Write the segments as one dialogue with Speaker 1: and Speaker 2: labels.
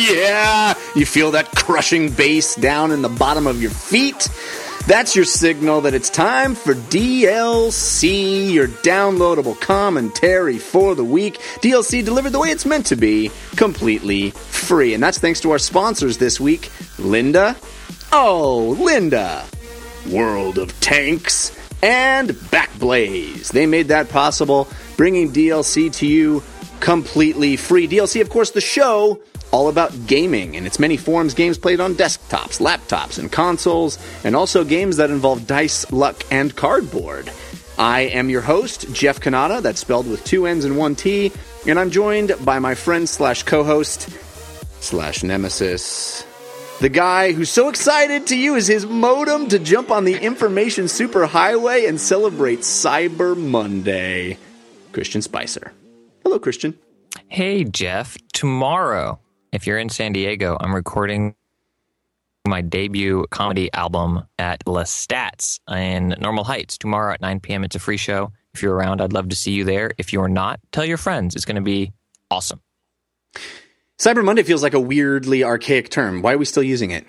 Speaker 1: yeah! You feel that crushing bass down in the bottom of your feet? That's your signal that it's time for DLC, your downloadable commentary for the week. DLC delivered the way it's meant to be, completely free. And that's thanks to our sponsors this week Lynda. Oh, Lynda. World of Tanks and Backblaze. They made that possible, bringing DLC to you completely free. DLC, of course, the show all about gaming in its many forms games played on desktops, laptops, and consoles, and also games that involve dice, luck, and cardboard. I am your host, Jeff Cannata, that's spelled with two N's and one T, and I'm joined by my friend slash co host slash nemesis. The guy who's so excited to use his modem to jump on the information superhighway and celebrate Cyber Monday, Christian Spicer. Hello, Christian.
Speaker 2: Hey, Jeff. Tomorrow, if you're in San Diego, I'm recording my debut comedy album at Lestat's in Normal Heights tomorrow at 9 p.m. It's a free show. If you're around, I'd love to see you there. If you're not, tell your friends. It's going to be awesome.
Speaker 1: Cyber Monday feels like a weirdly archaic term. Why are we still using it?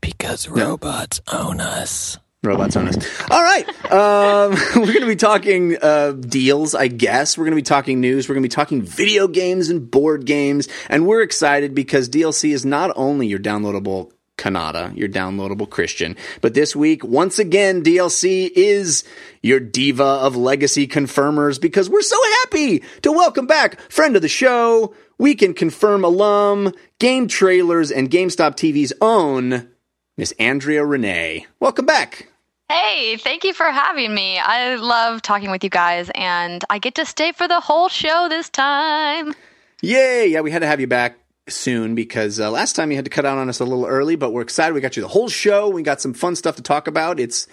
Speaker 2: Because robots own us.
Speaker 1: Robots on us. All right. Um, we're going to be talking uh, deals, I guess. We're going to be talking news. We're going to be talking video games and board games. And we're excited because DLC is not only your downloadable Cannata, your downloadable Christian, but this week, once again, DLC is your diva of legacy confirmers because we're so happy to welcome back friend of the show, Weekend Confirm alum, game trailers, and GameStop TV's own Miss Andrea Rene. Welcome back.
Speaker 3: Hey, thank you for having me. I love talking with you guys, and I get to stay for the whole show this time.
Speaker 1: Yay! Yeah, we had to have you back soon because uh, last time you had to cut out on us a little early, but we're excited. We got you the whole show. We got some fun stuff to talk about. It's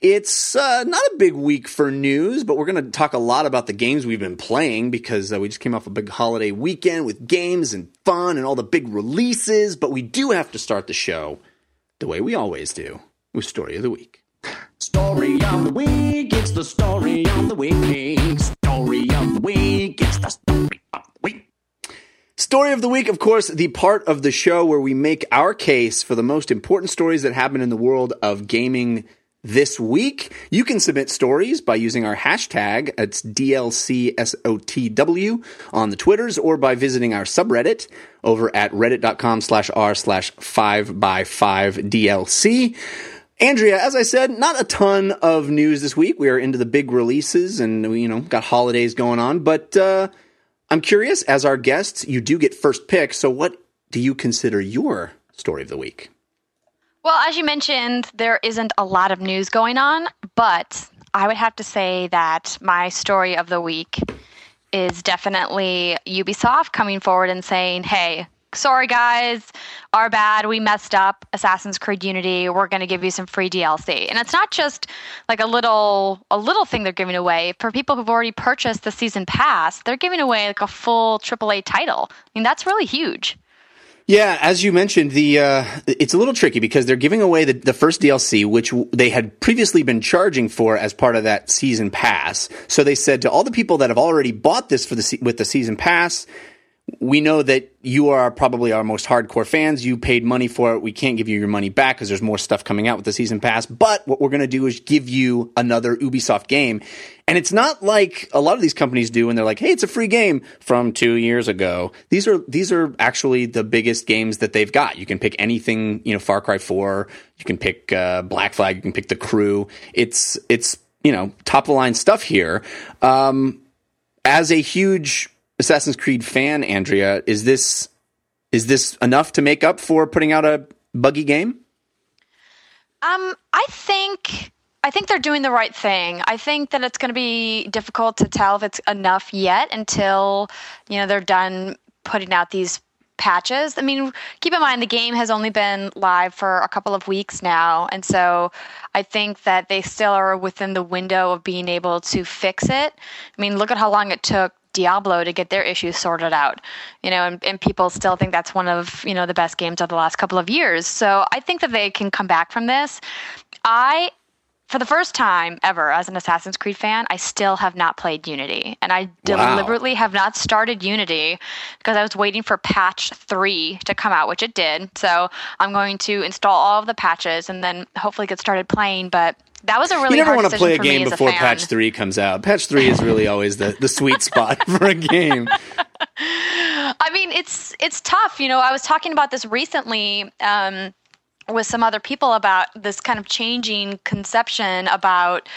Speaker 1: it's uh, not a big week for news, but we're going to talk a lot about the games we've been playing because uh, we just came off a big holiday weekend with games and fun and all the big releases. But we do have to start the show the way we always do with story of the week.
Speaker 4: Story of the week, it's the story of the week. Story of the week, it's the story of the week.
Speaker 1: Story of the week, of course, the part of the show where we make our case for the most important stories that happen in the world of gaming this week. You can submit stories by using our hashtag, it's DLCSOTW on the Twitters or by visiting our subreddit over at reddit.com slash r slash 5 by 5 DLC. Andrea, as I said, not a ton of news this week. We are into the big releases and we, you know, got holidays going on, but uh, I'm curious, as our guests, you do get first pick. So what do you consider your story of the week?
Speaker 3: Well, as you mentioned, there isn't a lot of news going on, but I would have to say that my story of the week is definitely Ubisoft coming forward and saying, hey, sorry guys, our bad, we messed up. Assassin's Creed Unity, we're going to give you some free DLC. And it's not just like a little a little thing they're giving away. For people who've already purchased the season pass, they're giving away like a full AAA title. I mean, that's really huge.
Speaker 1: Yeah, as you mentioned, the uh, it's a little tricky because they're giving away the, the first DLC, which they had previously been charging for as part of that season pass. So they said to all the people that have already bought this for the with the season pass, we know that you are probably our most hardcore fans. You paid money for it. We can't give you your money back because there's more stuff coming out with the season pass. But what we're going to do is give you another Ubisoft game. And it's not like a lot of these companies do and they're like, "Hey, it's a free game from 2 years ago." These are these are actually the biggest games that they've got. You can pick anything, you know, Far Cry 4, you can pick uh, Black Flag, you can pick The Crew. It's it's, you know, top of the line stuff here. Um, as a huge Assassin's Creed fan, Andrea, is this is this enough to make up for putting out a buggy game?
Speaker 3: Um, I think I think they're doing the right thing. I think that it's going to be difficult to tell if it's enough yet until you know they're done putting out these patches. I mean, keep in mind the game has only been live for a couple of weeks now, and so I think that they still are within the window of being able to fix it. I mean, look at how long it took Diablo to get their issues sorted out, you know, and, and people still think that's one of, you know, the best games of the last couple of years. So I think that they can come back from this. I for the first time ever as an Assassin's Creed fan, I still have not played Unity. And I
Speaker 1: Wow.
Speaker 3: deliberately have not started Unity because I was waiting for patch 3 to come out, which it did. So I'm going to install all of the patches and then hopefully get started playing. But that was a really
Speaker 1: you never want to play a game before
Speaker 3: fan.
Speaker 1: patch three comes out. Patch three is really always the, the sweet spot for a game.
Speaker 3: I mean, it's it's tough. You know, I was talking about this recently um, with some other people about this kind of changing conception about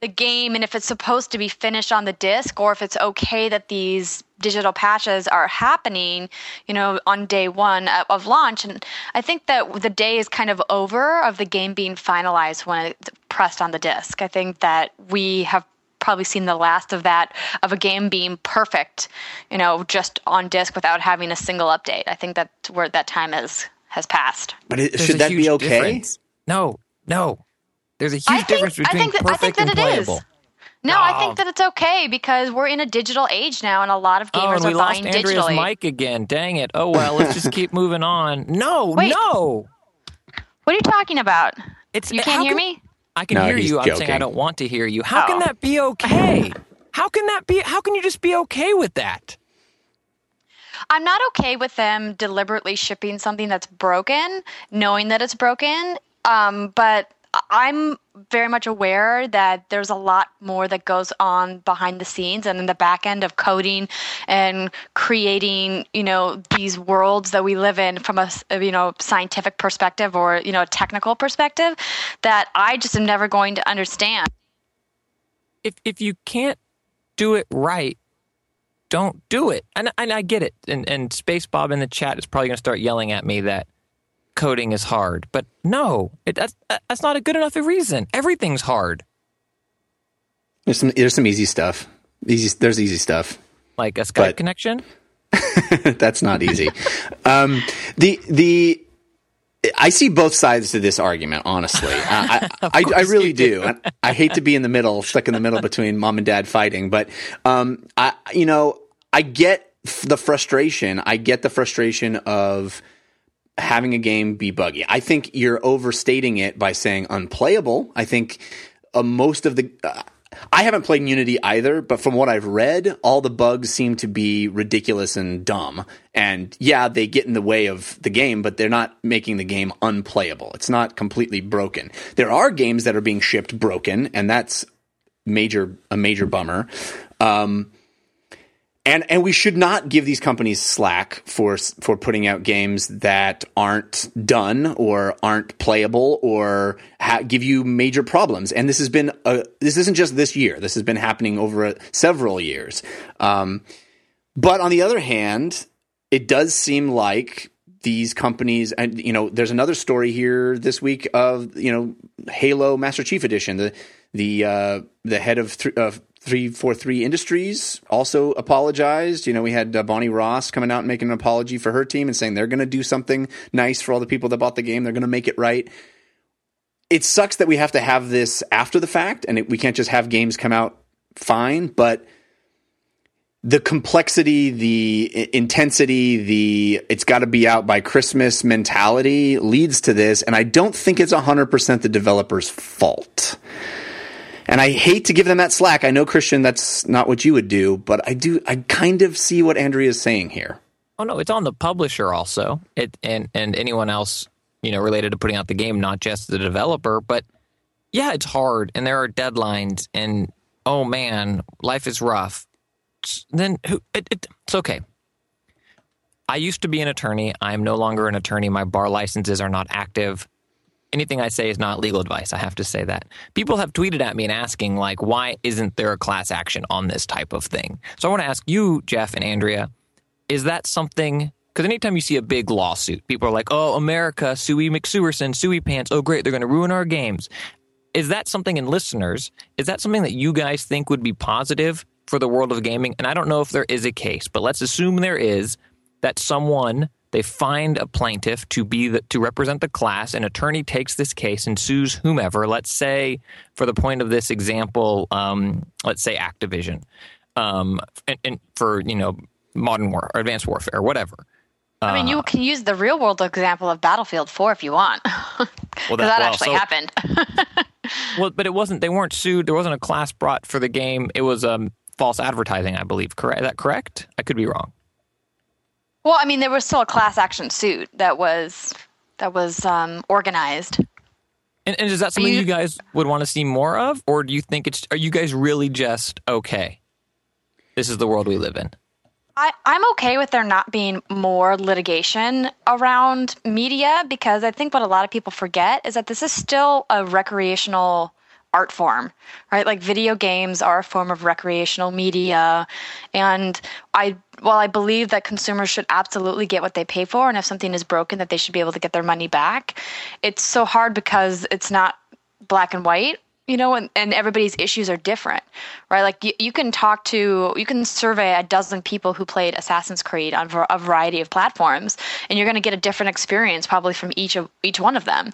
Speaker 3: the game and if it's supposed to be finished on the disc or if it's okay that these digital patches are happening, you know, on day one of- of launch. And I think that the day is kind of over of the game being finalized when it's pressed on the disc. I think that we have probably seen the last of that of a game being perfect, you know, just on disc without having a single update. I think that's where that time is has passed.
Speaker 1: But it, should that be okay?
Speaker 2: difference. No, no. There's a huge
Speaker 3: I think-
Speaker 2: difference
Speaker 3: I
Speaker 2: between
Speaker 3: think that- I
Speaker 2: perfect
Speaker 3: think that
Speaker 2: and
Speaker 3: it is.
Speaker 2: Playable.
Speaker 3: No, I
Speaker 2: Oh.
Speaker 3: think that it's okay because we're in a digital age now, and a lot of
Speaker 2: Oh,
Speaker 3: gamers
Speaker 2: and we
Speaker 3: are
Speaker 2: lost
Speaker 3: buying
Speaker 2: Andrea's
Speaker 3: digitally.
Speaker 2: mic again. Dang it. Oh well, let's just keep moving on. No,
Speaker 3: Wait.
Speaker 2: no.
Speaker 3: What are you talking about?
Speaker 2: It's
Speaker 3: You can't hear
Speaker 2: can-
Speaker 3: me?
Speaker 2: I can
Speaker 1: No,
Speaker 2: hear
Speaker 1: he's
Speaker 2: you. I'm saying I don't want to hear you. How can
Speaker 3: Oh.
Speaker 2: that be okay? How can that be? How can you just be okay with that?
Speaker 3: I'm not okay with them deliberately shipping something that's broken, knowing that it's broken. Um, but I'm very much aware that there's a lot more that goes on behind the scenes and in the back end of coding and creating, you know, these worlds that we live in from a, uh, you know, scientific perspective or, you know, a technical perspective that I just am never going to understand.
Speaker 2: If if you can't do it right, don't do it. And and I get it. And and Space Bob in the chat is probably going to start yelling at me that coding is hard. But no, it, that's that's not a good enough reason. Everything's hard.
Speaker 1: There's some there's some easy stuff. Easy there's easy stuff.
Speaker 2: Like a Skype
Speaker 1: But-
Speaker 2: connection.
Speaker 1: That's not easy. um, the the I see both sides to this argument. Honestly, I I, I, I really do. I, I hate to be in the middle, stuck in the middle between mom and dad fighting, but um, I you know I get f- the frustration. I get the frustration of having a game be buggy. I think you're overstating it by saying unplayable. I think uh, most of the. Uh, I haven't played Unity either, but from what I've read, all the bugs seem to be ridiculous and dumb. And yeah, they get in the way of the game, but they're not making the game unplayable. It's not completely broken. There are games that are being shipped broken, and that's major a major bummer. Um, and and we should not give these companies slack for for putting out games that aren't done or aren't playable or ha- give you major problems. And this has been a, this isn't just this year. This has been happening over uh, several years. Um, but on the other hand, it does seem like these companies and you know there's another story here this week of you know Halo Master Chief Edition the the uh, the head of th- of 343 Industries also apologized you know we had uh, Bonnie Ross coming out and making an apology for her team and saying they're going to do something nice for all the people that bought the game they're going to make it right it sucks that we have to have this after the fact and it, we can't just have games come out fine but the complexity, the intensity, the it's got to be out by Christmas mentality leads to this. And I don't think it's 100% the developer's fault. And I hate to give them that slack. I know, Christian, that's not what you would do, but I do, I kind of see what Andrea is saying here.
Speaker 2: Oh no, it's on the publisher also. It and and anyone else you know related to putting out the game, not just the developer. But yeah, it's hard, and there are deadlines, and oh man, life is rough. Then who? It, it, it's okay. I used to be an attorney. I am no longer an attorney. My bar licenses are not active. Anything I say is not legal advice. I have to say that. People have tweeted at me and asking, like, why isn't there a class action on this type of thing? So I want to ask you, Jeff and Andrea, is that something? Because anytime you see a big lawsuit, people are like, "Oh, America, Suey McSuerson, Suey Pants. Oh, great, they're going to ruin our games." Is that something in listeners? Is that something that you guys think would be positive for the world of gaming? And I don't know if there is a case, but let's assume there is. That someone they find a plaintiff to be the, to represent the class. An attorney takes this case and sues whomever. Let's say, for the point of this example, um, let's say Activision, um, and, and for you know modern war or advanced warfare or whatever.
Speaker 3: I mean,
Speaker 2: Uh.
Speaker 3: you can use the real world example of Battlefield 4 if you want. Well, that, that well, actually so, happened.
Speaker 2: well, but it wasn't. They weren't sued. There wasn't a class brought for the game. It was um, false advertising, I believe. Correct? Is that correct? I could be wrong.
Speaker 3: Well, I mean, there was still a class action suit that was that was um, organized.
Speaker 2: And, and, is that something you, you guys would want to see more of, or do you think it's? Are you guys really just okay? This is the world we live in.
Speaker 3: I, I'm okay with there not being more litigation around media because I think what a lot of people forget is that this is still a recreational art form, right? Like video games are a form of recreational media. And I, while I believe that consumers should absolutely get what they pay for, and if something is broken, that they should be able to get their money back, it's so hard because it's not black and white you know, and, and everybody's issues are different, right? Like you, you can talk to, you can survey a dozen people who played Assassin's Creed on a variety of platforms, and you're going to get a different experience probably from each of each one of them.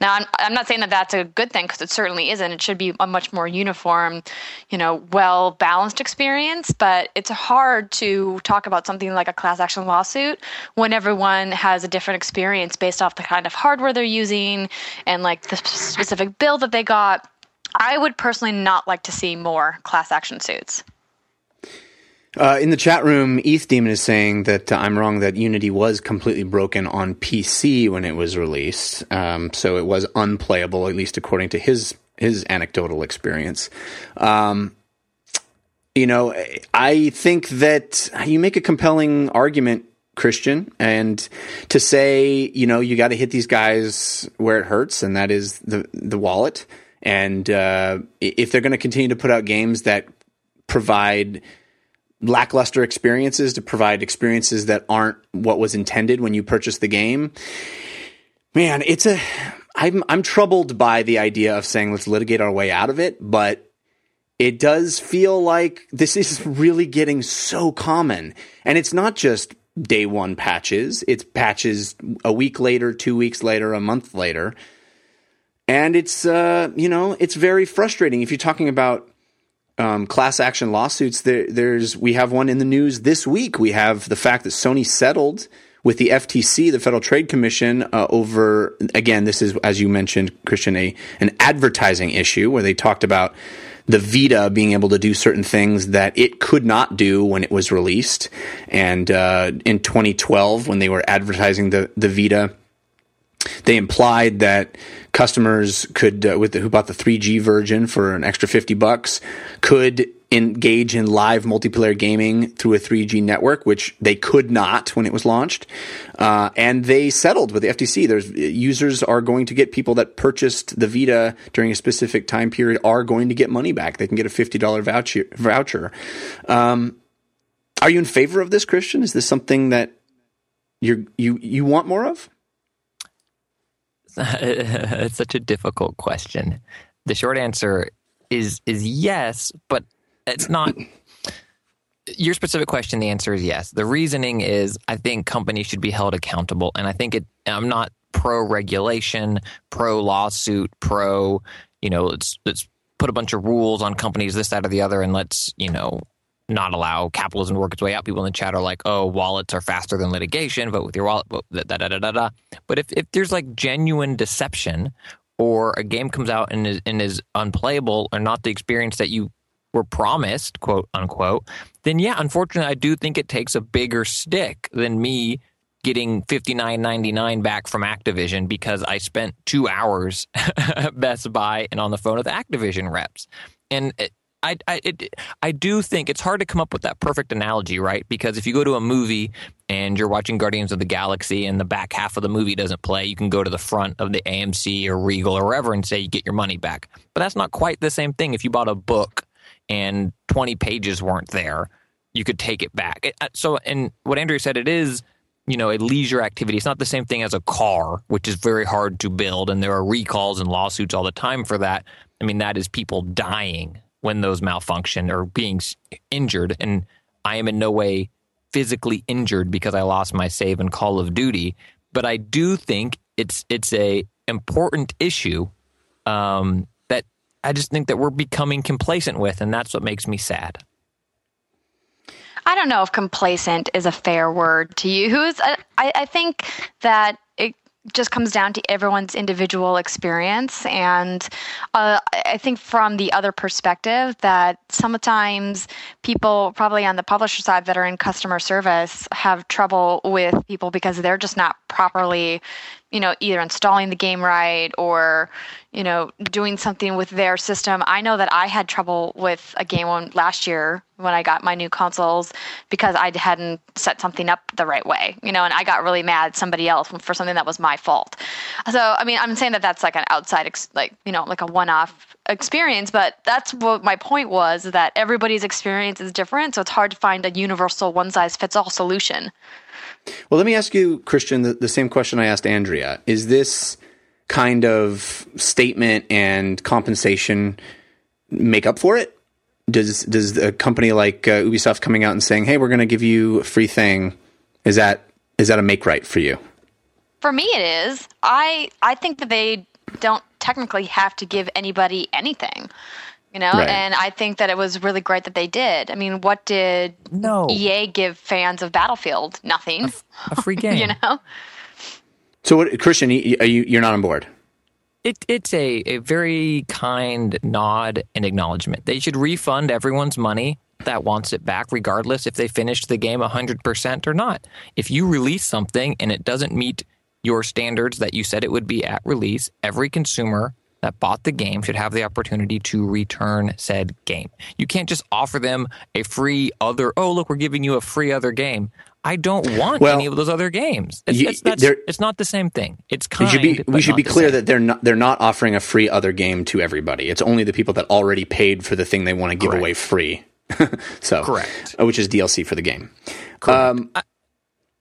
Speaker 3: Now, I'm, I'm not saying that that's a good thing because it certainly isn't. It should be a much more uniform, you know, well balanced experience. But it's hard to talk about something like a class action lawsuit when everyone has a different experience based off the kind of hardware they're using and like the specific bill that they got I would personally not like to see more class action suits.
Speaker 1: Uh, in the chat room, ETH Demon is saying that uh, I'm wrong that Unity was completely broken on PC when it was released, um, so it was unplayable, at least according to his his anecdotal experience. Um, you know, I think that you make a compelling argument, Christian, and to say, you know, you got to hit these guys where it hurts, and that is the the wallet. And uh, if they're going to continue to put out games that provide lackluster experiences, to provide experiences that aren't what was intended when you purchase the game, man, it's a. I'm I'm troubled by the idea of saying let's litigate our way out of it, but it does feel like this is really getting so common, and it's not just day one patches; it's patches a week later, two weeks later, a month later and it's uh, you know it's very frustrating if you're talking about um, class action lawsuits. There, there's we have one in the news this week. We have the fact that Sony settled with the FTC, the Federal Trade Commission, uh, over again. This is as you mentioned, Christian, a an advertising issue where they talked about the Vita being able to do certain things that it could not do when it was released. And uh, in 2012, when they were advertising the the Vita, they implied that customers could, uh, with the, who bought the 3G version for an extra 50 bucks, could engage in live multiplayer gaming through a 3G network, which they could not when it was launched. Uh, and they settled with the FTC. There's users are going to get people that purchased the Vita during a specific time period are going to get money back. They can get a $50 voucher. voucher. Um, are you in favor of this, Christian? Is this something that you you you want more of?
Speaker 2: it's such a difficult question. The short answer is is yes, but it's not. Your specific question, the answer is yes. The reasoning is I think companies should be held accountable, and I think it. I'm not pro regulation, pro lawsuit, pro you know let's let's put a bunch of rules on companies, this, that, or the other, and let's you know not allow capitalism to work its way out. People in the chat are like, "Oh, wallets are faster than litigation, but with your wallet, da da da da da." But if if there's like genuine deception, or a game comes out and is, and is unplayable, or not the experience that you were promised, quote unquote, then yeah, unfortunately, I do think it takes a bigger stick than me getting fifty nine ninety nine back from Activision because I spent two hours Best Buy and on the phone with Activision reps. And I, I, it, I do think it's hard to come up with that perfect analogy, right? Because if you go to a movie and you're watching Guardians of the Galaxy and the back half of the movie doesn't play, you can go to the front of the AMC or Regal or wherever and say you get your money back. But that's not quite the same thing. If you bought a book and 20 pages weren't there, you could take it back. It, uh, so, and what Andrea said, it is you know, a leisure activity. It's not the same thing as a car, which is very hard to build, and there are recalls and lawsuits all the time for that. I mean, that is people dying when those malfunction or being injured. And I am in no way physically injured because I lost my save in Call of Duty. But I do think it's it's a important issue um, that I just think that we're becoming complacent with, and that's what makes me sad.
Speaker 3: I don't know if complacent is a fair word to use. I, I think that just comes down to everyone's individual experience. And uh, I think from the other perspective, that sometimes people, probably on the publisher side that are in customer service, have trouble with people because they're just not properly you know, either installing the game right or, you know, doing something with their system. I know that I had trouble with a game one last year when I got my new consoles because I hadn't set something up the right way, you know, and I got really mad at somebody else for something that was my fault. So, I mean, I'm saying that that's like an outside, ex- like, you know, like a one off experience, but that's what my point was that everybody's experience is different. So it's hard to find a universal one size fits all solution.
Speaker 1: Well, let me ask you, Christian, the, the same question I asked Andrea. Is this kind of statement and compensation make up for it? Does does a company like uh, Ubisoft coming out and saying, "Hey, we're going to give you a free thing," is that is that a make right for you?
Speaker 3: For me, it is. I I think that they don't technically have to give anybody anything you know right. and i think that it was really great that they did i mean what did
Speaker 2: no.
Speaker 3: ea give fans of battlefield nothing
Speaker 2: a, a free game
Speaker 3: you know
Speaker 1: so what christian are you you're not on board
Speaker 2: it, it's a, a very kind nod and acknowledgement. They should refund everyone's money that wants it back, regardless if they finished the game 100% or not. If you release something and it doesn't meet your standards that you said it would be at release, every consumer that bought the game should have the opportunity to return said game. You can't just offer them a free other, oh, look, we're giving you a free other game. I don't want well, any of those other games. It's, you, it's, it's, not the same thing. It's kind.
Speaker 1: Should be, we should be clear that they're not they're not offering a free other game to everybody. It's only the people that already paid for the thing they want to give Correct. away free. so
Speaker 2: correct,
Speaker 1: which is DLC for the game.
Speaker 2: Um, I,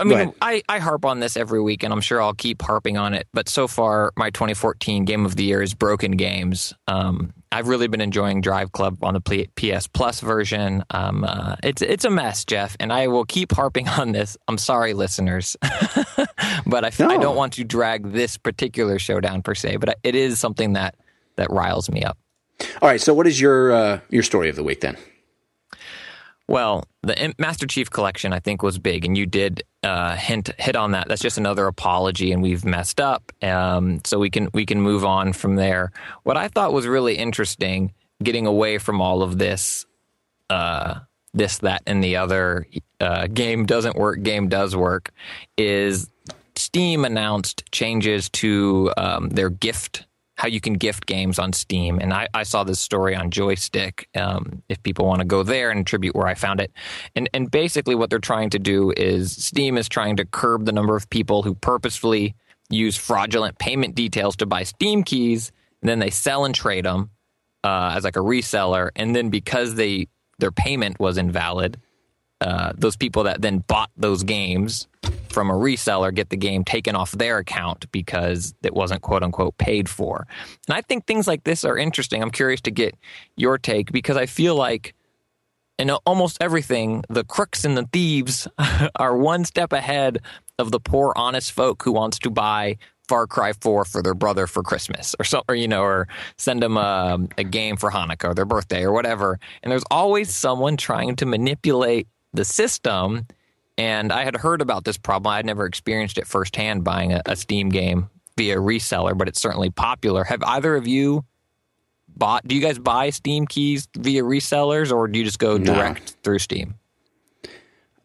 Speaker 2: I mean, I, I harp on this every week, and I'm sure I'll keep harping on it. But so far, my 2014 game of the year is Broken Games. Um, I've really been enjoying Drive Club on the PS Plus version. Um, uh, it's it's a mess, Jeff, and I will keep harping on this. I'm sorry, listeners, but I, no. I don't want to drag this particular show down per se. But it is something that that riles me up.
Speaker 1: All right. So, what is your uh, your story of the week then?
Speaker 2: Well, the Master Chief Collection, I think, was big, and you did uh, hint hit on that. That's just another apology, and we've messed up. Um, so we can we can move on from there. What I thought was really interesting, getting away from all of this, uh, this that and the other, uh, game doesn't work, game does work, is Steam announced changes to um, their gift how you can gift games on Steam. And I, I saw this story on Joystiq. Um, if people want to go there and attribute where I found it, and and basically what they're trying to do is Steam is trying to curb the number of people who purposefully use fraudulent payment details to buy Steam keys, and then they sell and trade them uh, as like a reseller, and then because they their payment was invalid, uh, those people that then bought those games from a reseller get the game taken off their account because it wasn't quote unquote paid for. And I think things like this are interesting. I'm curious to get your take because I feel like in almost everything, the crooks and the thieves are one step ahead of the poor, honest folk who wants to buy Far Cry 4 for their brother for Christmas or so, or, you know, or send them a, um, a game for Hanukkah or their birthday or whatever. And there's always someone trying to manipulate the system and I had heard about this problem. I had never experienced it firsthand buying a, a Steam game via reseller, but it's certainly popular. Have either of you bought? Do you guys buy Steam keys via resellers, or do you just go direct through Steam?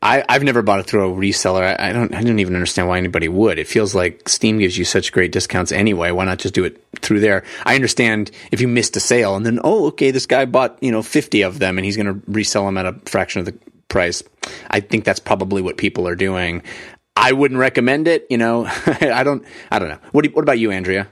Speaker 1: I, have never bought it through a reseller. I, I, don't. I don't even understand why anybody would. It feels like Steam gives you such great discounts anyway. Why not just do it through there? I understand if you missed a sale and then oh, okay, this guy bought you know fifty of them and he's going to resell them at a fraction of the price. I think that's probably what people are doing. I wouldn't recommend it. You know, I don't. I don't know. What do you, What about you, Andrea?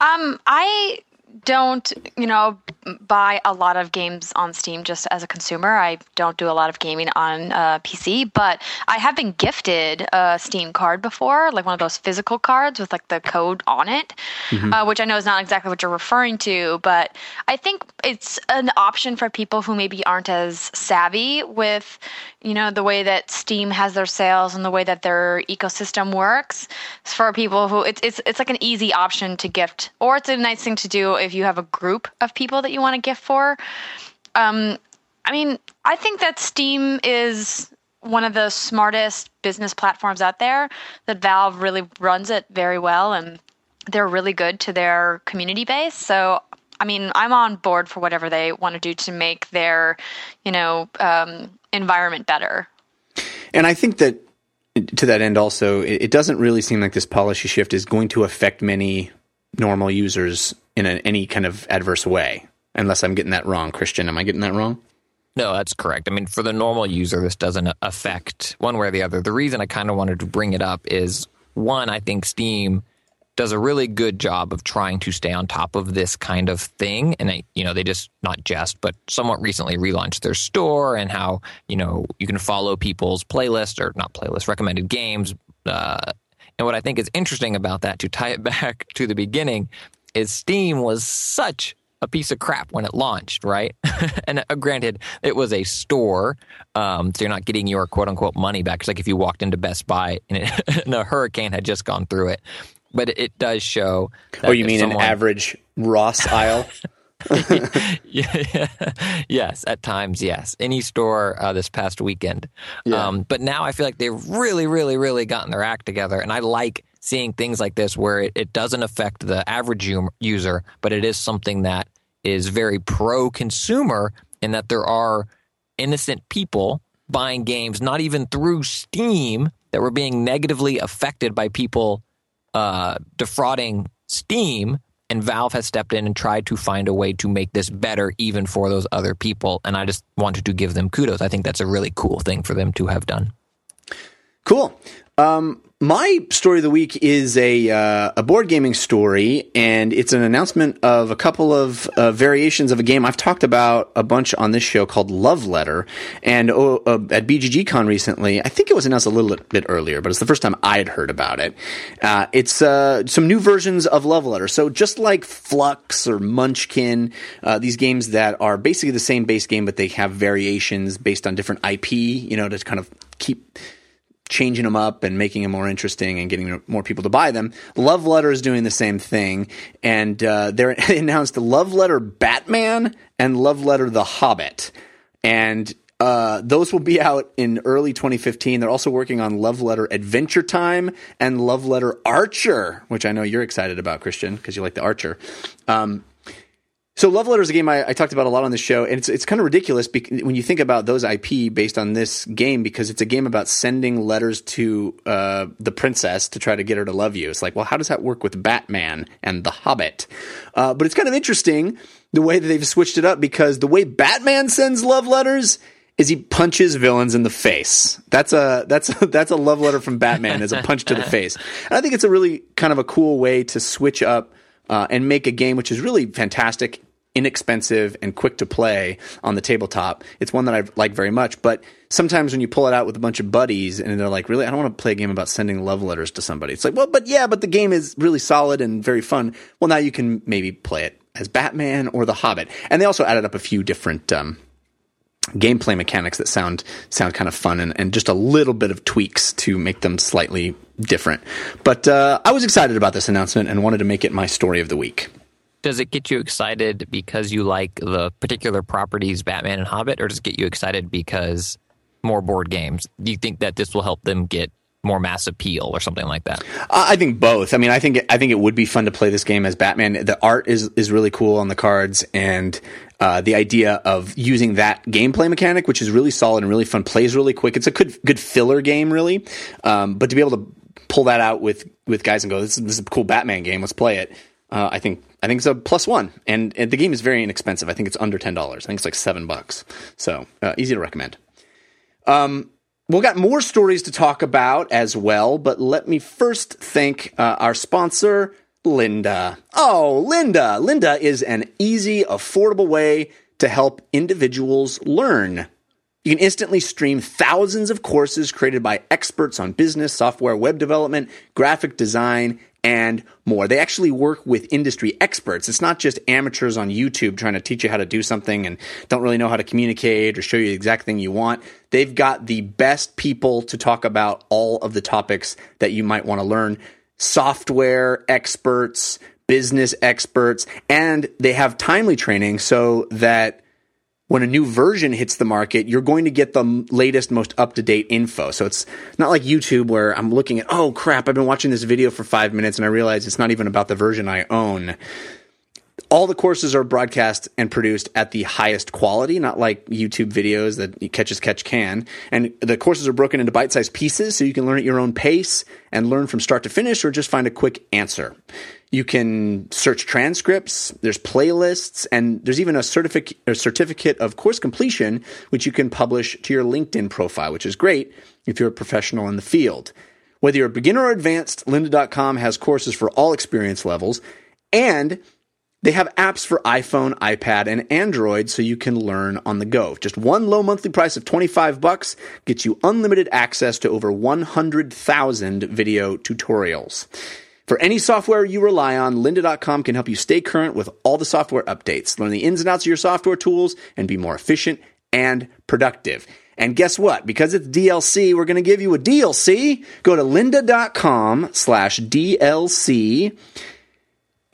Speaker 3: Um, I don't, you know, buy a lot of games on Steam just as a consumer. I don't do a lot of gaming on uh, PC, but I have been gifted a Steam card before, like one of those physical cards with like the code on it, mm-hmm. uh, which I know is not exactly what you're referring to, but I think it's an option for people who maybe aren't as savvy with, you know, the way that Steam has their sales and the way that their ecosystem works. For people who it's it's it's like an easy option to gift, or it's a nice thing to do if you have a group of people that you want to gift for. Um, I mean, I think that Steam is one of the smartest business platforms out there. That Valve really runs it very well, and they're really good to their community base. So, I mean, I'm on board for whatever they want to do to make their, you know, um, environment better.
Speaker 1: And I think that to that end, also, it, it doesn't really seem like this policy shift is going to affect many normal users in a, any kind of adverse way. Unless I'm getting that wrong, Christian. Am I getting that wrong?
Speaker 2: No, that's correct. I mean, for the normal user, this doesn't affect one way or the other. The reason I kind of wanted to bring it up is one, I think Steam does a really good job of trying to stay on top of this kind of thing. And, they, you know, they just, not just, but somewhat recently relaunched their store and how, you know, you can follow people's playlist or not playlist, recommended games. Uh, and what I think is interesting about that, to tie it back to the beginning, is Steam was such a piece of crap when it launched, right? and uh, granted, it was a store, um, so you're not getting your quote unquote money back. It's like if you walked into Best Buy and, it, and a hurricane had just gone through it. But it, does show.
Speaker 1: oh, you mean someone... an average Ross aisle?
Speaker 2: yeah, yes, at times, yes. Any store uh, this past weekend. Yeah. Um, but now I feel like they've really, really, really gotten their act together. And I like seeing things like this where it, it doesn't affect the average user, but it is something that is very pro consumer in that there are innocent people buying games, not even through Steam, that were being negatively affected by people uh, defrauding Steam. And Valve has stepped in and tried to find a way to make this better, even for those other people. And I just wanted to give them kudos. I think that's a really cool thing for them to have done.
Speaker 1: Cool. Um, my story of the week is a uh, a board gaming story, and it's an announcement of a couple of uh, variations of a game I've talked about a bunch on this show called Love Letter. And uh, at BGGCon recently, I think it was announced a little bit earlier, but it's the first time I had heard about it. Uh, it's uh, some new versions of Love Letter. So just like Fluxx or Munchkin, uh, these games that are basically the same base game, but they have variations based on different IP, you know, to kind of keep changing them up and making them more interesting and getting more people to buy them. Love Letter is doing the same thing, and uh, they announced Love Letter Batman and Love Letter The Hobbit, and uh, those will be out in early 2015. They're also working on Love Letter Adventure Time and Love Letter Archer, which I know you're excited about, Christian, because you like the Archer. Um, so Love Letter is a game I, I, talked about a lot on the show, and it's it's kind of ridiculous when you think about those IP based on this game because it's a game about sending letters to uh, the princess to try to get her to love you. It's like, well, how does that work with Batman and The Hobbit? Uh, but it's kind of interesting the way that they've switched it up because the way Batman sends love letters is he punches villains in the face. That's a that's a, that's a love letter from Batman as a punch to the face. And I think it's a really kind of a cool way to switch up uh, and make a game which is really fantastic, inexpensive, and quick to play on the tabletop. It's one that I like very much. But sometimes when you pull it out with a bunch of buddies and they're like, really, I don't want to play a game about sending love letters to somebody. It's like, well, but yeah, but the game is really solid and very fun. Well, now you can maybe play it as Batman or The Hobbit. And they also added up a few different. Um, gameplay mechanics that sound sound kind of fun and, and just a little bit of tweaks to make them slightly different. But uh, I was excited about this announcement and wanted to make it my story of the week.
Speaker 2: Does it get you excited because you like the particular properties Batman and Hobbit, or does it get you excited because more board games? Do you think that this will help them get more mass appeal or something like that?
Speaker 1: I think both. I mean, I think I think it would be fun to play this game as Batman. The art is is really cool on the cards, and uh, the idea of using that gameplay mechanic, which is really solid and really fun, plays really quick. It's a good good filler game, really. Um, but to be able to pull that out with with guys and go, this is, this is a cool Batman game. Let's play it. Uh, I think I think it's a plus one, and, and, the game is very inexpensive. I think it's under ten dollars. I think it's like seven bucks. So uh, easy to recommend. Um, we've got more stories to talk about as well, but let me first thank uh, our sponsor, Lynda. Oh, Lynda. Lynda is an easy, affordable way to help individuals learn. You can instantly stream thousands of courses created by experts on business, software, web development, graphic design, and more. They actually work with industry experts. It's not just amateurs on YouTube trying to teach you how to do something and don't really know how to communicate or show you the exact thing you want. They've got the best people to talk about all of the topics that you might want to learn. Software experts, business experts, and they have timely training so that when a new version hits the market, you're going to get the latest, most up to date info. So it's not like YouTube where I'm looking at, oh crap, I've been watching this video for five minutes and I realize it's not even about the version I own all the courses are broadcast and produced at the highest quality, not like YouTube videos that catch as catch can. And the courses are broken into bite sized pieces so you can learn at your own pace and learn from start to finish or just find a quick answer. You can search transcripts, there's playlists, and there's even a, certific- a certificate of course completion, which you can publish to your LinkedIn profile, which is great if you're a professional in the field. Whether you're a beginner or advanced, lynda.com has courses for all experience levels. And they have apps for iPhone, iPad, and Android so you can learn on the go. Just one low monthly price of 25 bucks gets you unlimited access to over 100,000 video tutorials. For any software you rely on, lynda.com can help you stay current with all the software updates, learn the ins and outs of your software tools, and be more efficient and productive. And guess what? Because it's DLC, we're going to give you a DLC. Go to lynda.com slash DLC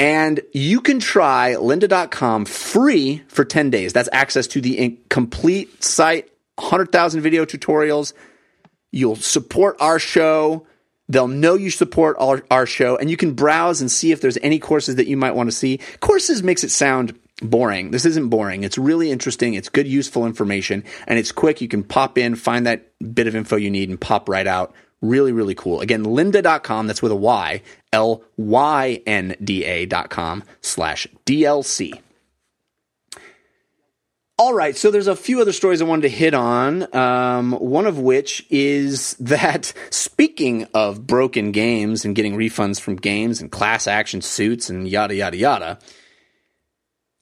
Speaker 1: and you can try lynda.com free for 10 days. That's access to the complete site, 100,000 video tutorials. You'll support our show. They'll know you support our, our show, and you can browse and see if there's any courses that you might want to see. Courses makes it sound boring. This isn't boring. It's really interesting. It's good, useful information, and it's quick. You can pop in, find that bit of info you need, and pop right out Really, really cool. Again, lynda.com, that's with a Y, L Y N D A.com slash DLC. All right, so there's a few other stories I wanted to hit on. Um, one of which is that speaking of broken games and getting refunds from games and class action suits and yada, yada, yada,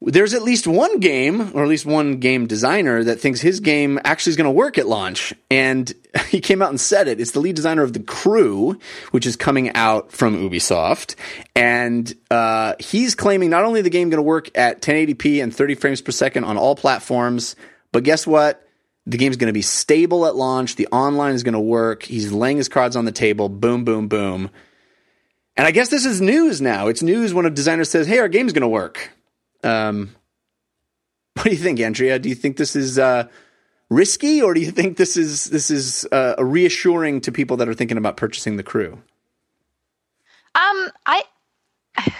Speaker 1: there's at least one game, or at least one game designer, that thinks his game actually is going to work at launch. And he came out and said it. It's the lead designer of The Crew, which is coming out from Ubisoft. And uh, he's claiming not only the game going to work at 1080p and 30 frames per second on all platforms, but guess what? The game's going to be stable at launch. The online is going to work. He's laying his cards on the table. Boom, boom, boom. And I guess this is news now. It's news when a designer says, hey, our game's going to work. Um, what do you think, Andrea? Do you think this is uh, risky, or do you think this is this is uh, reassuring to people that are thinking about purchasing the crew?
Speaker 3: Um, I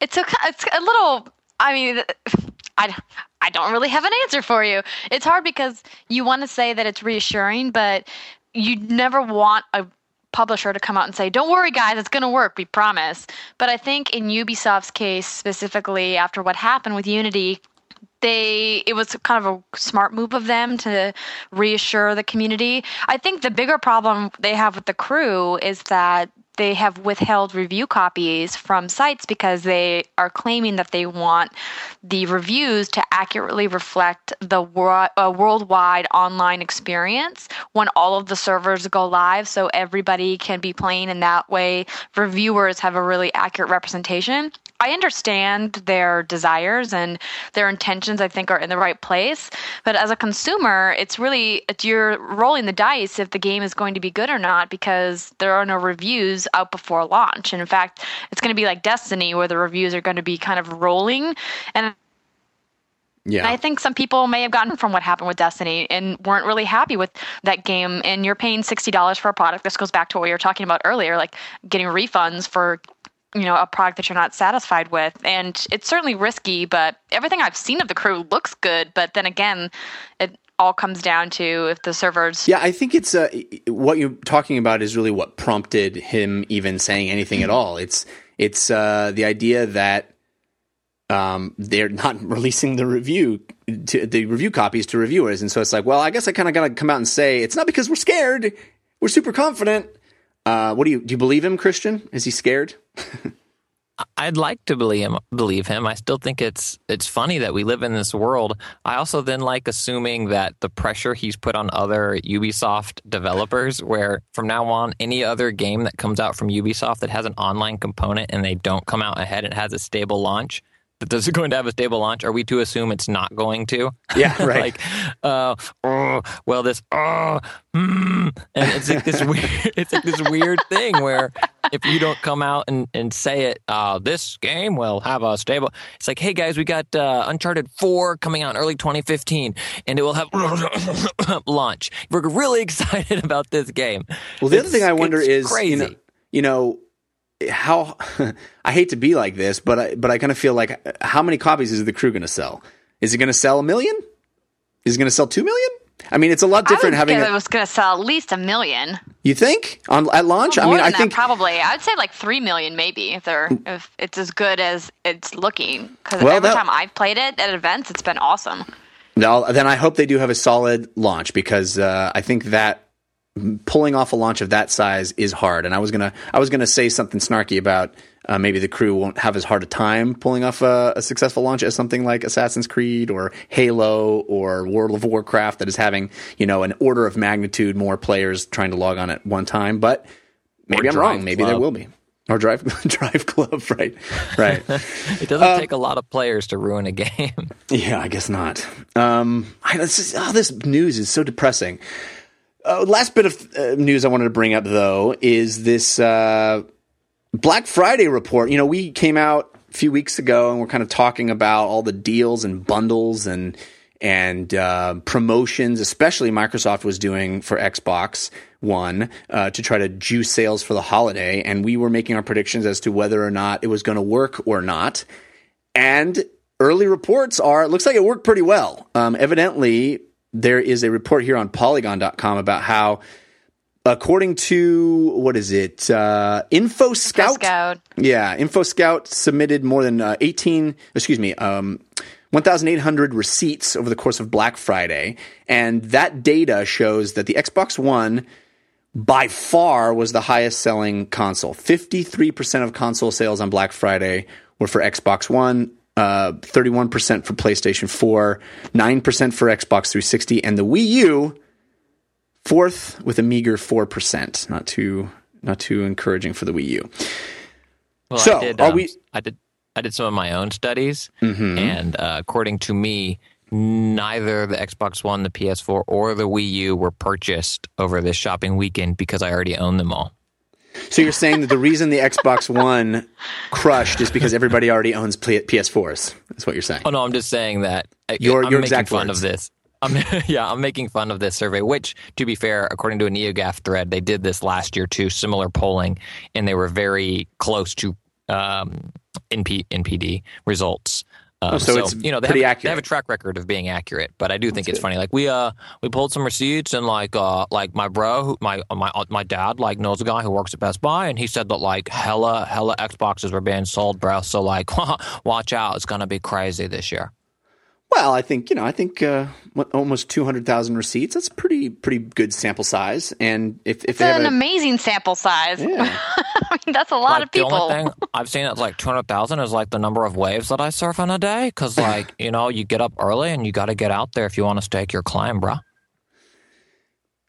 Speaker 3: it's a it's a little. I mean, I I don't really have an answer for you. It's hard because you want to say that it's reassuring, but you never want a publisher to come out and say, "Don't worry, guys, it's going to work. We promise." But I think in Ubisoft's case, specifically after what happened with Unity, they it was kind of a smart move of them to reassure the community. I think the bigger problem they have with the crew is that they have withheld review copies from sites because they are claiming that they want the reviews to accurately reflect the wor- uh, worldwide online experience when all of the servers go live so everybody can be playing in that way. Reviewers have a really accurate representation I understand their desires and their intentions. I think are in the right place, but as a consumer, it's really it's, you're rolling the dice if the game is going to be good or not because there are no reviews out before launch. And in fact, it's going to be like Destiny where the reviews are going to be kind of rolling and yeah. And I think some people may have gotten from what happened with Destiny and weren't really happy with that game. And you're paying $60 for a product. This goes back to what we were talking about earlier, like getting refunds for you know a product that you're not satisfied with. And it's certainly risky but everything i've seen of the crew looks good. But then again it all comes down to if the servers
Speaker 1: yeah i think it's uh, what you're talking about is really what prompted him even saying anything at all. It's it's uh, the idea that um, they're not releasing the review to the review copies to reviewers. And so it's like well i guess i kind of gotta come out and say it's not because we're scared. We're super confident uh, what do you do? You believe him, Christian? Is he scared?
Speaker 2: I'd like to believe him. Believe him. I still think it's it's funny that we live in this world. I also then like assuming that the pressure he's put on other Ubisoft developers, where from now on, any other game that comes out from Ubisoft that has an online component and they don't come out ahead and has a stable launch, that this is going to have a stable launch, are we to assume it's not going to?
Speaker 1: Yeah, right.
Speaker 2: like, uh, oh, well, this, oh, mm, and it's like this weird, it's like this weird thing where if you don't come out and, and say it, uh, this game will have a stable. It's like, hey guys, we got uh, Uncharted Four coming out in early 2015, and it will have launch. We're really excited about this game.
Speaker 1: Well, the other thing I wonder is,
Speaker 2: crazy.
Speaker 1: you know, you know how I hate to be like this, but I, but I kind of feel like how many copies is the crew going to sell? Is it going to sell a million? Is it going to sell two million? I mean, it's a lot
Speaker 3: I
Speaker 1: different having.
Speaker 3: guess
Speaker 1: A,
Speaker 3: it was going to sell at least a million.
Speaker 1: you think on at launch? I mean,
Speaker 3: than
Speaker 1: I
Speaker 3: that,
Speaker 1: think
Speaker 3: probably. I'd say like three million, maybe if they're if it's as good as it's looking. Because
Speaker 1: Well,
Speaker 3: every
Speaker 1: that-
Speaker 3: time I've played it at events, it's been awesome.
Speaker 1: No, then I hope they do have a solid launch because uh, I think that pulling off a launch of that size is hard. And I was gonna, I was gonna say something snarky about uh, maybe the crew won't have as hard a time pulling off a, a successful launch as something like Assassin's Creed or Halo or World of Warcraft that is having you know an order of magnitude more players trying to log on at one time. But maybe
Speaker 2: Or
Speaker 1: I'm wrong. Maybe there will be. Or drive drive club, right? Right.
Speaker 2: It doesn't take a lot of players to ruin a game.
Speaker 1: Yeah, I guess not. Um, I, this, is, oh, this news is so depressing. Uh, last bit of uh, news I wanted to bring up, though, is this uh, Black Friday report. You know, we came out a few weeks ago and we're kind of talking about all the deals and bundles and and uh, promotions, especially Microsoft was doing for Xbox One uh, to try to juice sales for the holiday. And we were making our predictions as to whether or not it was going to work or not. And early reports are it looks like it worked pretty well. Um, evidently, there is a report here on Polygon.com about how, according to what is it, uh, Info Scout? Yeah, Info Scout submitted more than uh, 18, excuse me, um, 1,800 receipts over the course of Black Friday. And that data shows that the Xbox One by far was the highest selling console. 53% of console sales on Black Friday were for Xbox One, uh, 31% for PlayStation 4, 9% for Xbox 360, and the Wii U fourth with a meager 4%. Not too not too encouraging for the Wii U.
Speaker 2: Well,
Speaker 1: So,
Speaker 2: I did, um,
Speaker 1: we-
Speaker 2: I did. I did some of my own studies,
Speaker 1: Mm-hmm.
Speaker 2: and uh, according to me, neither the Xbox One, the PS4, or the Wii U were purchased over this shopping weekend because I already own them all.
Speaker 1: So you're saying that the reason the Xbox One crushed is because everybody already owns PS4s. That's what you're saying.
Speaker 2: Oh no, I'm just saying that
Speaker 1: you're,
Speaker 2: I'm
Speaker 1: your
Speaker 2: making fun
Speaker 1: words.
Speaker 2: of this. I'm, yeah, I'm making fun of this survey. Which, to be fair, according to a NeoGaf thread, they did this last year too, similar polling, and they were very close to um, NP, NPD results. Um,
Speaker 1: Oh, so it's
Speaker 2: you know they
Speaker 1: pretty
Speaker 2: have,
Speaker 1: accurate.
Speaker 2: they have a track record of being accurate, but I do think it's funny. Like we uh we pulled some receipts and like uh like my bro who, my my my dad like knows a guy who works at Best Buy and he said that like hella hella Xboxes were being sold, bro. So like watch out, it's gonna be crazy this year.
Speaker 1: Well, I think you know. I think uh, almost two hundred thousand receipts. That's pretty pretty good sample size. And if if
Speaker 3: It's
Speaker 1: they
Speaker 3: an
Speaker 1: a,
Speaker 3: amazing sample size.
Speaker 1: Yeah.
Speaker 3: I mean, that's a lot
Speaker 2: like
Speaker 3: of people.
Speaker 2: the only thing I've seen that's like two hundred thousand is like the number of waves that I surf in a day. Because like you know you get up early and you got to get out there if you want to stake your claim, bro.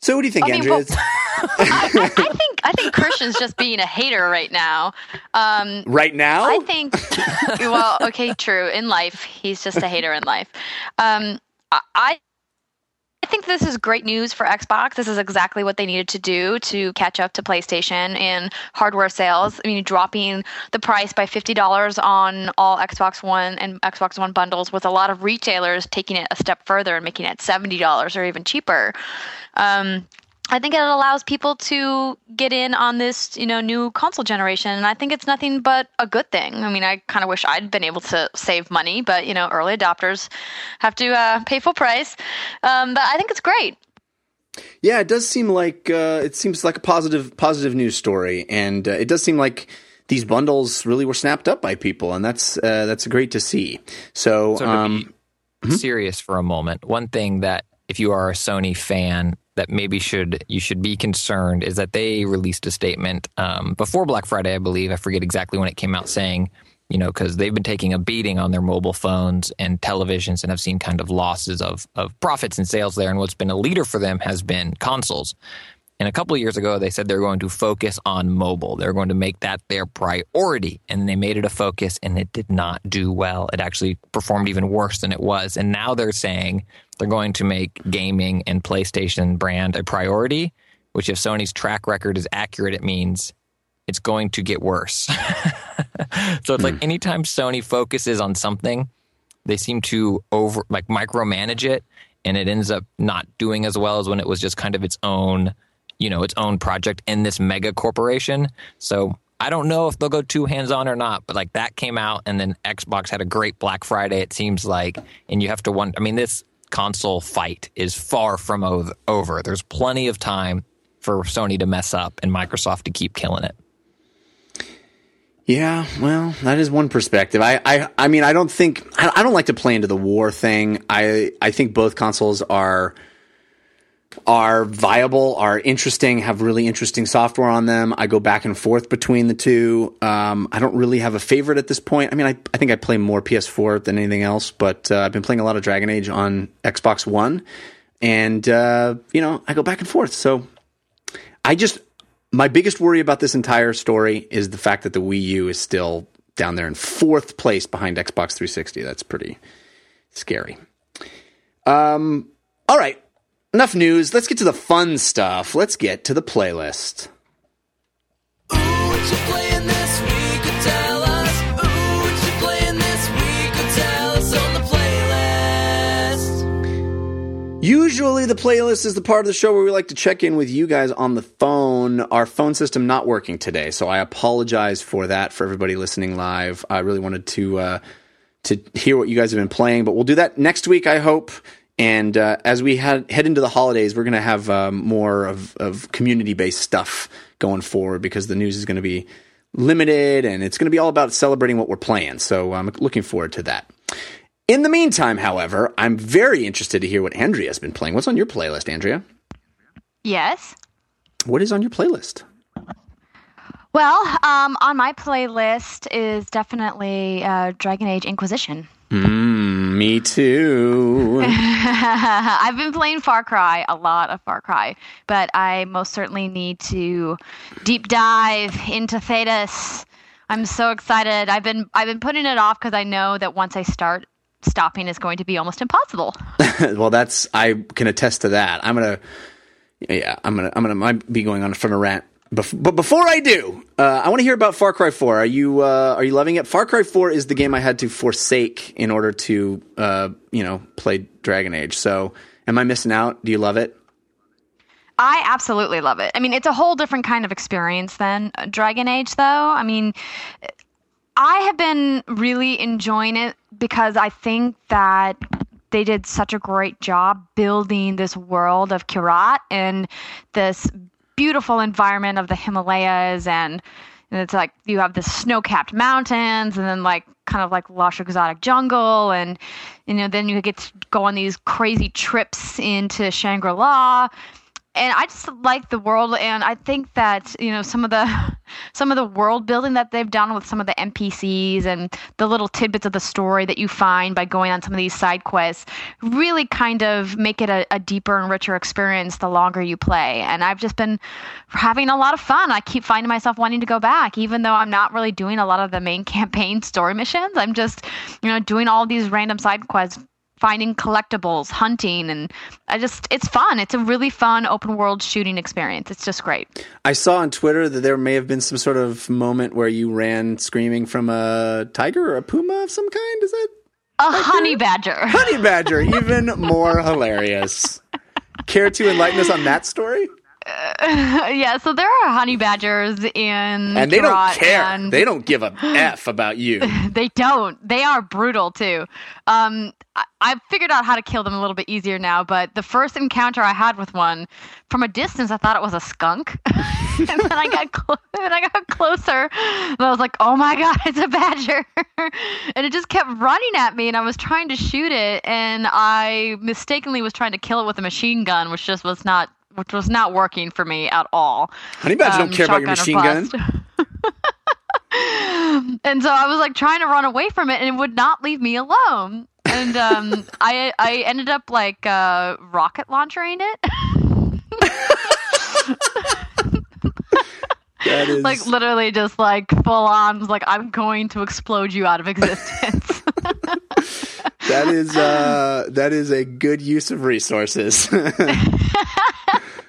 Speaker 1: so what do you think,
Speaker 3: I mean,
Speaker 1: Andrea?
Speaker 3: well- I, I think I think Christian's just being a hater right now. Um,
Speaker 1: right now,
Speaker 3: I think. well, okay, true. In life, he's just a hater in life. Um, I. I think this is great news for Xbox. This is exactly what they needed to do to catch up to PlayStation in hardware sales. I mean, dropping the price by $50 on all Xbox One and Xbox One bundles, with a lot of retailers taking it a step further and making it $70 or even cheaper. Um, I think it allows people to get in on this, you know, new console generation, and I think it's nothing but a good thing. I mean, I kind of wish I'd been able to save money, but you know, early adopters have to uh, pay full price. Um, but I think it's great.
Speaker 1: yeah, it does seem like uh, it seems like a positive positive news story, and uh, it does seem like these bundles really were snapped up by people, and that's uh, that's great to see. So,
Speaker 2: So to
Speaker 1: um,
Speaker 2: be serious for a moment, one thing that if you are a Sony fan that maybe should you should be concerned is that they released a statement um, before Black Friday, I believe. I forget exactly when it came out, saying you know because they've been taking a beating on their mobile phones and televisions and have seen kind of losses of of profits and sales there. And what's been a leader for them has been consoles. And a couple of years ago, they said they're going to focus on mobile. They're going to make that their priority. And they made it a focus and it did not do well. It actually performed even worse than it was. And now they're saying they're going to make gaming and PlayStation brand a priority, which if Sony's track record is accurate, it means it's going to get worse. so it's like hmm. anytime Sony focuses on something, they seem to over like micromanage it and it ends up not doing as well as when it was just kind of its own you know its own project in this mega corporation so i don't know if they'll go too hands on or not but like that came out and then xbox had a great black friday it seems like and you have to wonder i mean this console fight is far from over there's plenty of time for sony to mess up and microsoft to keep killing it
Speaker 1: Yeah, well, that is one perspective. I, I, I mean, I don't think I, I don't like to play into the war thing. I, I think both consoles are are viable, are interesting, have really interesting software on them. I go back and forth between the two. Um, I don't really have a favorite at this point. I mean, I, I think I play more PS4 than anything else, but uh, I've been playing a lot of Dragon Age on Xbox One, and uh, you know, I go back and forth. So I just my biggest worry about this entire story is the fact that the Wii U is still down there in fourth place behind Xbox 360. That's pretty scary. Um, all right, enough news. Let's get to the fun stuff. Let's get to the playlist.
Speaker 5: Ooh, what you playing this week? Could tell us. Ooh, what you playing this week? Could tell us on the playlist.
Speaker 1: Usually, the playlist is the part of the show where we like to check in with you guys on the phone. Our phone system not working today, so I apologize for that for everybody listening live. I really wanted to uh, to hear what you guys have been playing, but we'll do that next week, I hope. And uh, as we head head into the holidays, we're going to have um, more of, of community based stuff going forward because the news is going to be limited and it's going to be all about celebrating what we're playing. So I'm looking forward to that. In the meantime, however, I'm very interested to hear what Andrea's been playing. What's on your playlist, Andrea?
Speaker 3: Yes.
Speaker 1: What is on your playlist?
Speaker 3: Well, um, on my playlist is definitely uh, Dragon Age Inquisition.
Speaker 1: Mm, me too.
Speaker 3: I've been playing Far Cry, a lot of Far Cry, but I most certainly need to deep dive into Thedas. I'm so excited. I've been I've been putting it off because I know that once I start, stopping is going to be almost impossible.
Speaker 1: well, that's I can attest to that. I'm gonna, yeah, I'm gonna, I'm gonna might be going on from a rant. Bef- but before I do, uh, I want to hear about Far Cry 4. Are you uh, are you loving it? Far Cry 4 is the game I had to forsake in order to uh, you know play Dragon Age. So, am I missing out? Do you love it?
Speaker 3: I absolutely love it. I mean, it's a whole different kind of experience than Dragon Age, though. I mean, I have been really enjoying it because I think that they did such a great job building this world of Kyrat and this beautiful environment of the Himalayas and, and it's like you have the snow-capped mountains and then like kind of like lush exotic jungle and you know then you get to go on these crazy trips into Shangri-La. And I just like the world, and I think that you know some of the some of the world building that they've done with some of the NPCs and the little tidbits of the story that you find by going on some of these side quests really kind of make it a, a deeper and richer experience the longer you play. And I've just been having a lot of fun. I keep finding myself wanting to go back, even though I'm not really doing a lot of the main campaign story missions. I'm just you know doing all these random side quests finding collectibles, hunting, and I just it's fun. It's a really fun open world shooting experience. It's just great.
Speaker 1: I saw on Twitter that there may have been some sort of moment where you ran screaming from a tiger or a puma of some kind. Is that
Speaker 3: A honey badger.
Speaker 1: honey badger? Even more hilarious. Care to enlighten us on that story?
Speaker 3: yeah, so there are honey badgers in
Speaker 1: And they don't care.
Speaker 3: and
Speaker 1: They don't give a f about you.
Speaker 3: they don't. They are brutal too. Um, I, I've figured out how to kill them a little bit easier now, but the first encounter I had with one, from a distance, I thought it was a skunk, and then I got clo- and I got closer, and I was like, "Oh my god, it's a badger!" and it just kept running at me, and I was trying to shoot it, and I mistakenly was trying to kill it with a machine gun, which just was not. Which was not working for me at all.
Speaker 1: Honey badger
Speaker 3: Um,
Speaker 1: don't care about your machine gun.
Speaker 3: and so I was like trying to run away from it, and it would not leave me alone. And um, I I ended up like uh, rocket launchering it.
Speaker 1: That is
Speaker 3: like literally just like full on like I'm going to explode you out of existence.
Speaker 1: That is uh, that is a good use of resources.
Speaker 3: it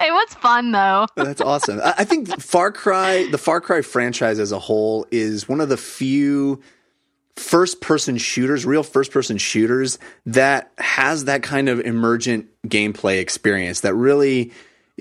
Speaker 3: was fun though.
Speaker 1: That's awesome. I I think Far Cry, the Far Cry franchise as a whole, is one of the few first person shooters, real first person shooters, that has that kind of emergent gameplay experience that really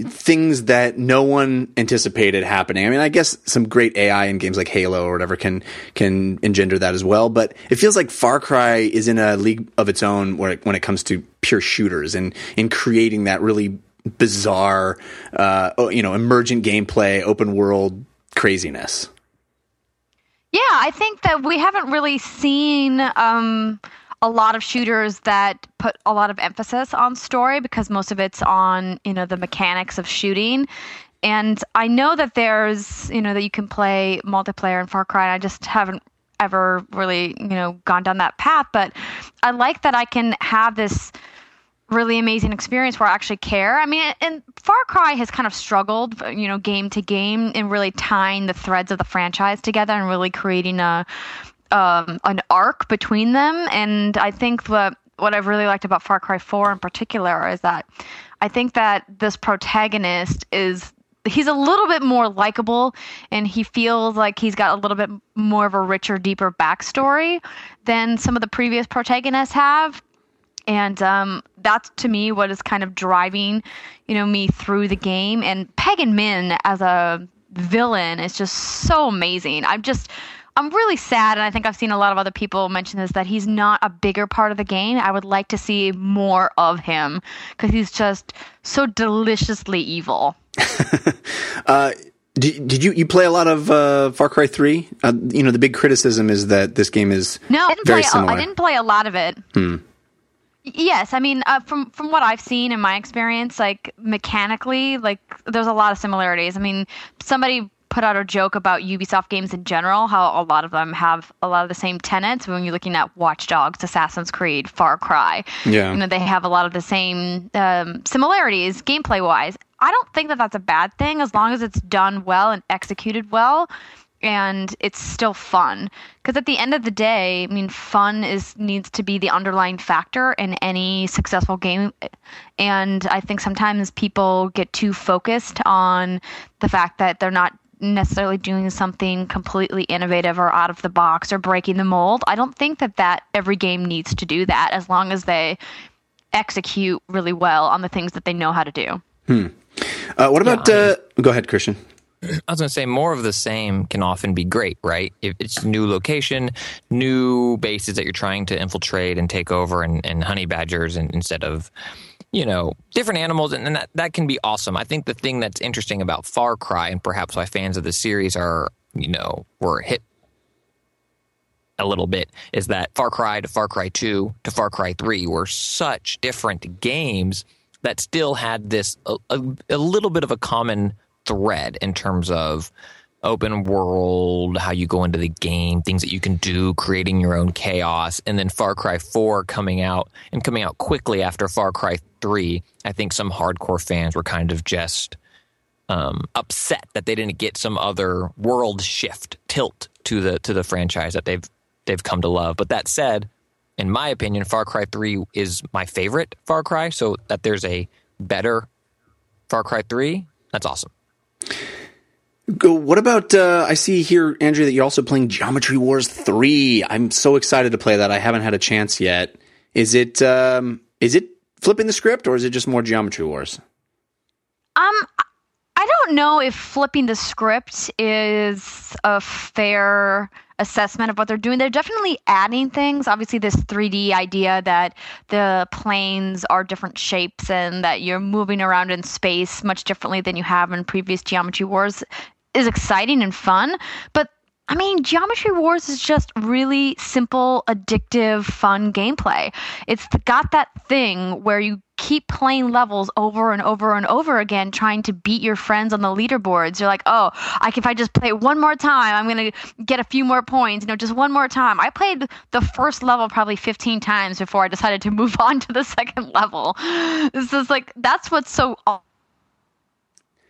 Speaker 1: things that no one anticipated happening. I mean, I guess some great AI in games like Halo or whatever can can engender that as well, but it feels like Far Cry is in a league of its own where it, when it comes to pure shooters and in creating that really bizarre, uh, oh, you know, emergent gameplay, open world craziness.
Speaker 3: Yeah, I think that we haven't really seen um, a lot of shooters that put a lot of emphasis on story because most of it's on you know the mechanics of shooting. And I know that there's you know that you can play multiplayer in Far Cry. And I just haven't ever really you know gone down that path, but I like that I can have this really amazing experience where I actually care. I mean, and Far Cry has kind of struggled, you know, game to game in really tying the threads of the franchise together and really creating a um, an arc between them. And I think what what I've really liked about Far Cry 4 in particular is that I think that this protagonist is he's a little bit more likable and he feels like he's got a little bit more of a richer deeper backstory than some of the previous protagonists have. And um, that's to me what is kind of driving you know me through the game. And pagan min as a villain is just so amazing. I'm just i'm really sad and i think i've seen a lot of other people mention this that he's not a bigger part of the game i would like to see more of him because he's just so deliciously evil
Speaker 1: Did, did you you play a lot of uh, Far Cry Three? Uh, you know, the big criticism is that this game is
Speaker 3: No, I didn't
Speaker 1: very
Speaker 3: play.
Speaker 1: similar.
Speaker 3: I didn't play a lot of it. Yes, I mean, uh, from from what I've seen in my experience, like mechanically, like there's a lot of similarities. I mean, somebody put out a joke about Ubisoft games in general, how a lot of them have a lot of the same tenets. When you're looking at Watch Dogs, Assassin's Creed, Far Cry,
Speaker 1: Yeah.
Speaker 3: you know, they have a lot of the same um, similarities gameplay wise. I don't think that that's a bad thing as long as it's done well and executed well and it's still fun because at the end of the day i mean fun is needs to be the underlying factor in any successful game and i think sometimes people get too focused on the fact that they're not necessarily doing something completely innovative or out of the box or breaking the mold i don't think that that every game needs to do that as long as they execute really well on the things that they know how to do
Speaker 1: uh, what about?
Speaker 2: Yeah, I
Speaker 1: uh, go ahead, Christian.
Speaker 2: I was going to say more of the same can often be great, right? If it's new location, new bases that you're trying to infiltrate and take over, and, and honey badgers, and instead of you know different animals, and, and that that can be awesome. I think the thing that's interesting about Far Cry, and perhaps why fans of the series are you know were hit a little bit, is that Far Cry to Far Cry Two to Far Cry Three were such different games that still had this a, a, a little bit of a common thread in terms of open world, how you go into the game, things that you can do, creating your own chaos, and then Far Cry 4 coming out and coming out quickly after Far Cry 3. I think some hardcore fans were kind of just um, upset that they didn't get some other world shift tilt to the to the franchise that they've they've come to love. But that said, in my opinion, Far Cry 3 is my favorite Far Cry, so that there's a better Far Cry 3, that's awesome.
Speaker 1: What about? Uh, I see here, Andrea, that you're also playing Geometry Wars Three. I'm so excited to play that. I haven't had a chance yet. Is it? Um, is it flipping the script, or is it just more Geometry Wars?
Speaker 3: Um, I don't know if flipping the script is a fair assessment of what they're doing. They're definitely adding things. Obviously, this 3D idea that the planes are different shapes and that you're moving around in space much differently than you have in previous Geometry Wars is exciting and fun. But I mean, Geometry Wars is just really simple, addictive, fun gameplay. It's got that thing where you keep playing levels over and over and over again, trying to beat your friends on the leaderboards. You're like, oh, I, if I just play one more time, I'm going to get a few more points. You know, just one more time. I played the first level probably 15 times before I decided to move on to the second level. This is like, that's what's so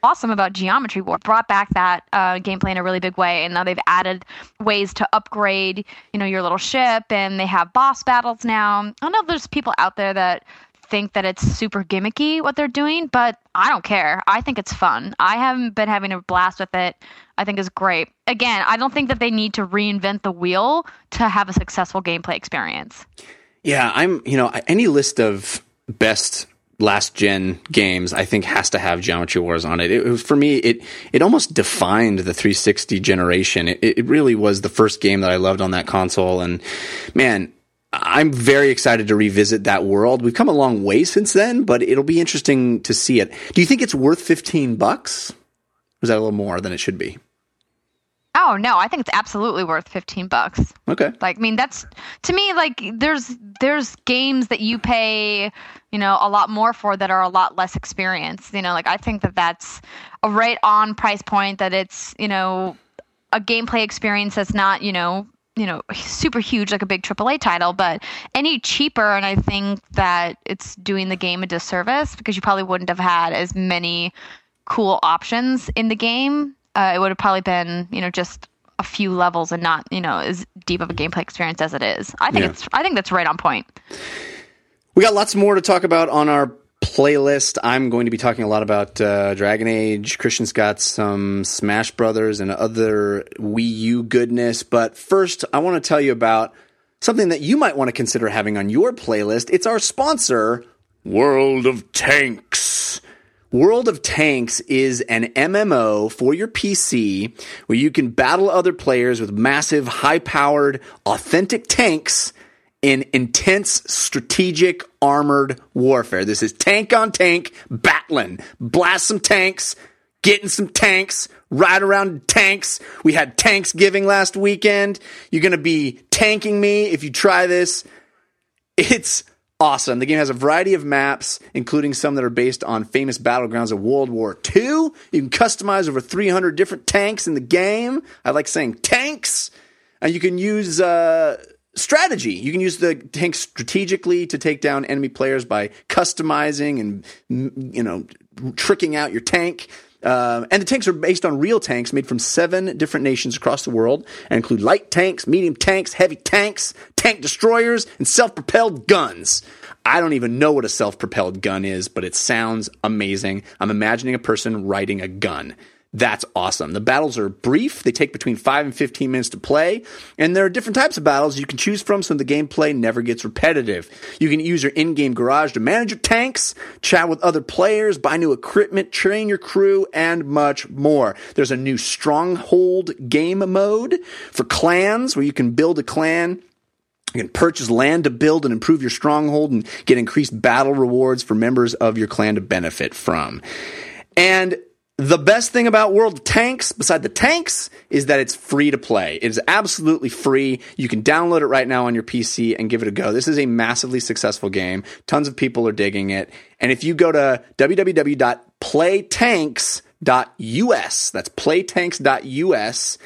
Speaker 3: awesome about Geometry War. Brought back that uh, gameplay in a really big way, and now they've added ways to upgrade, you know, your little ship, and they have boss battles now. I know there's people out there that think that it's super gimmicky what they're doing, but I don't care. I think it's fun. I haven't been having a blast with it. I think it's great. Again, I don't think that they need to reinvent the wheel to have a successful gameplay experience.
Speaker 1: Yeah, I'm, you know, any list of best last gen games I think has to have Geometry Wars on it. It for me it it almost defined the 360 generation. It, it really was the first game that I loved on that console and man, I'm very excited to revisit that world. We've come a long way since then, but it'll be interesting to see it. Do you think it's worth 15 bucks? Is that a little more than it should be?
Speaker 3: Oh no, I think it's absolutely worth 15 bucks.
Speaker 1: Okay.
Speaker 3: Like I mean that's to me like there's there's games that you pay, you know, a lot more for that are a lot less experienced. You know, like I think that that's a right on price point that it's, you know, a gameplay experience that's not, you know, you know, super huge like a big AAA title, but any cheaper and I think that it's doing the game a disservice because you probably wouldn't have had as many cool options in the game uh, it would have probably been you know just a few levels and not you know as deep of a gameplay experience as it is. I think
Speaker 1: Yeah.
Speaker 3: it's I think that's right on point.
Speaker 1: We got lots more to talk about on our playlist. I'm going to be talking a lot about uh, Dragon Age. Christian's got some Smash Brothers and other Wii U goodness. But first, I want to tell you about something that you might want to consider having on your playlist. It's our sponsor, World of Tanks. World of Tanks is an MMO for your PC where you can battle other players with massive, high powered, authentic tanks in intense strategic armored warfare. This is tank on tank battling. Blast some tanks, getting some tanks, ride around tanks. We had Thanksgiving last weekend. You're going to be tanking me if you try this. It's awesome. The game has a variety of maps, including some that are based on famous battlegrounds of World War II. You can customize over 300 different tanks in the game. I like saying tanks. And you can use uh, strategy. You can use the tanks strategically to take down enemy players by customizing and, you know, tricking out your tank. Uh, and the tanks are based on real tanks made from seven different nations across the world and include light tanks, medium tanks, heavy tanks, tank destroyers, and self propelled guns. I don't even know what a self propelled gun is, but it sounds amazing. I'm imagining a person riding a gun. That's awesome. The battles are brief. They take between 5 and 15 minutes to play. And there are different types of battles you can choose from so the gameplay never gets repetitive. You can use your in-game garage to manage your tanks, chat with other players, buy new equipment, train your crew, and much more. There's a new stronghold game mode for clans where you can build a clan you can purchase land to build and improve your stronghold and get increased battle rewards for members of your clan to benefit from. And the best thing about World of Tanks, beside the tanks, is that it's free to play. It is absolutely free. You can download it right now on your PC and give it a go. This is a massively successful game. Tons of people are digging it. And if you go to www.playtanks.us, that's playtanks.us,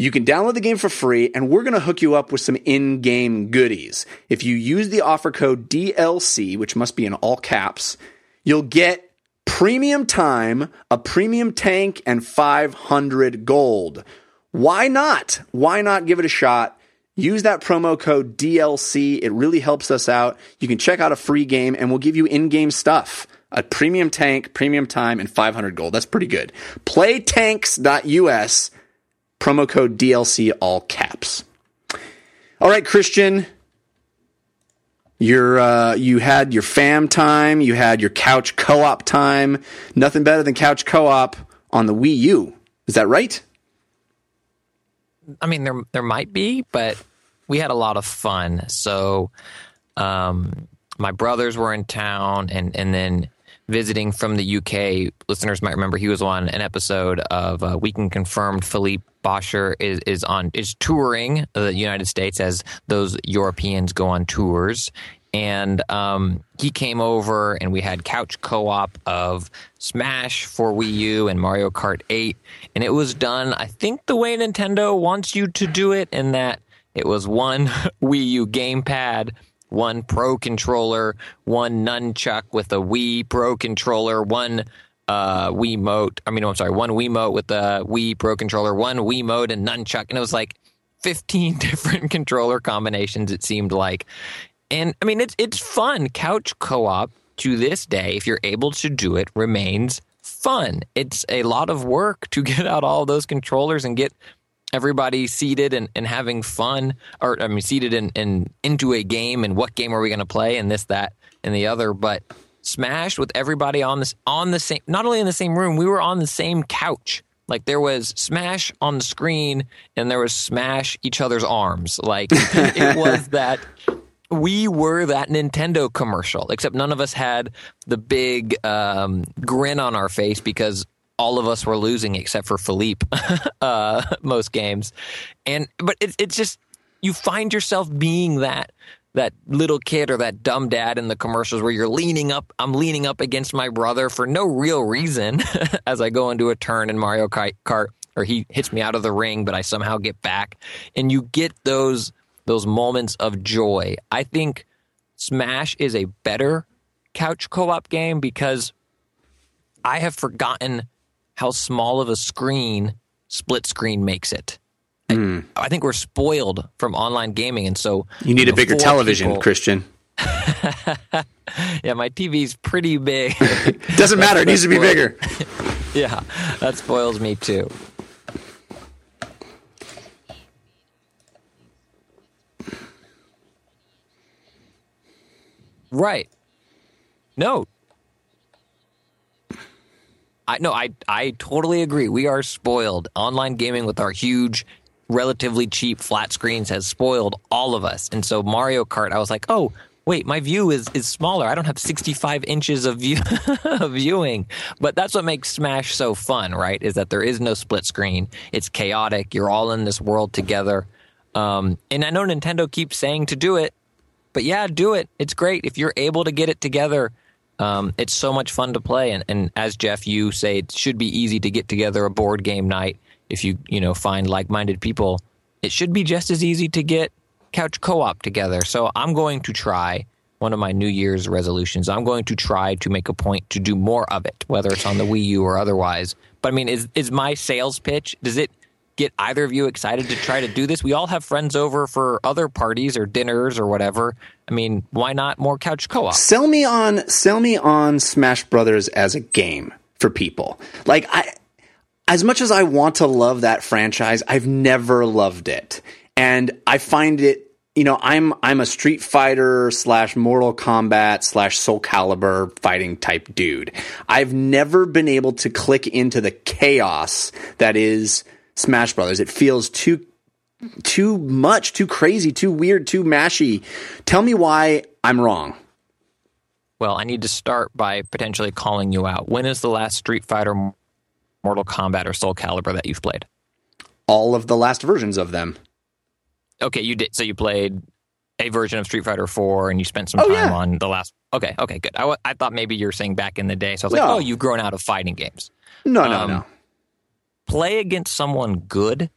Speaker 1: you can download the game for free, and we're going to hook you up with some in game goodies. If you use the offer code DLC, which must be in all caps, you'll get premium time, a premium tank, and 500 gold. Why not? Why not give it a shot? Use that promo code DLC. It really helps us out. You can check out a free game, and we'll give you in game stuff. A premium tank, premium time, and 500 gold. That's pretty good. Playtanks.us promo code DLC all caps. All right, Christian, you're uh, you had your fam time, you had your couch co-op time. Nothing better than couch co-op on the Wii U. Is that right?
Speaker 2: I mean, there there might be, but we had a lot of fun. So, um, my brothers were in town, and and then visiting from the UK. Listeners might remember he was on an episode of uh, We Can Confirmed. Philippe Boscher is is on is touring the United States as those Europeans go on tours. And um, he came over, and we had couch co-op of Smash for Wii U and Mario Kart 8, and it was done, I think, the way Nintendo wants you to do it, in that it was one Wii U gamepad, one Pro controller, one nunchuck with a Wii Pro controller, one uh, Wiimote. I mean, I'm sorry, one Wii Mote with a Wii Pro controller, one Wiimote and nunchuck, and it was like 15 different controller combinations. It seemed like, and I mean, it's it's fun. Couch co-op to this day, if you're able to do it, remains fun. It's a lot of work to get out all those controllers and get everybody seated and, and having fun, or I mean, seated and in, in, into a game and what game are we going to play and this, that, and the other. But Smash with everybody on this on the same, not only in the same room, we were on the same couch. Like there was Smash on the screen and there was Smash each other's arms. Like it was that we were that Nintendo commercial, except none of us had the big um, grin on our face because all of us were losing except for Philippe uh, most games. And but it, it's just you find yourself being that that little kid or that dumb dad in the commercials where you're leaning up I'm leaning up against my brother for no real reason as I go into a turn in Mario Kart or he hits me out of the ring but I somehow get back and you get those those moments of joy. I think Smash is a better couch co-op game because I have forgotten how small of a screen split screen makes it. I, I think we're spoiled from online gaming, and so
Speaker 1: You need
Speaker 2: know,
Speaker 1: a bigger television,
Speaker 2: people-
Speaker 1: Christian.
Speaker 2: Yeah, my TV's pretty big.
Speaker 1: Doesn't matter. It needs to be bigger.
Speaker 2: yeah, that spoils me too. Right. No. I no, I I totally agree. We are spoiled. Online gaming with our huge relatively cheap flat screens has spoiled all of us. And so Mario Kart, I was like, "Oh, wait, my view is is smaller. I don't have 65 inches of view of viewing." But that's what makes Smash so fun, right? Is that there is no split screen. It's chaotic. You're all in this world together. Um, and I know Nintendo keeps saying to do it, but yeah, do it. It's great if you're able to get it together. Um, it's so much fun to play, and, and as Jeff, you say, it should be easy to get together a board game night if you you know find like-minded people. It should be just as easy to get couch co-op together. So I'm going to try one of my New Year's resolutions. I'm going to try to make a point to do more of it, whether it's on the Wii U or otherwise. But I mean, is is my sales pitch? Does it get either of you excited to try to do this? We all have friends over for other parties or dinners or whatever. I mean, why not more couch co-op?
Speaker 1: Sell me on sell me on Smash Brothers as a game for people. Like I as much as I want to love that franchise, I've never loved it. And I find it you know, I'm I'm a Street Fighter slash Mortal Kombat slash Soul Calibur fighting type dude. I've never been able to click into the chaos that is Smash Brothers. It feels too too much, too crazy, too weird, too mashy. Tell me why I'm wrong.
Speaker 2: Well, I need to start by potentially calling you out. When is the last Street Fighter, Mortal Kombat, or Soul Calibur that you've played?
Speaker 1: All of the last versions of them.
Speaker 2: Okay, you did. So you played a version of Street Fighter 4 and you spent some
Speaker 1: Oh,
Speaker 2: time
Speaker 1: yeah.
Speaker 2: on the last. Okay, okay, good. I, I thought maybe you were saying back in the day. So I was like, oh, you've grown out of fighting games.
Speaker 1: No, no,
Speaker 2: Um,
Speaker 1: no.
Speaker 2: Play against someone good,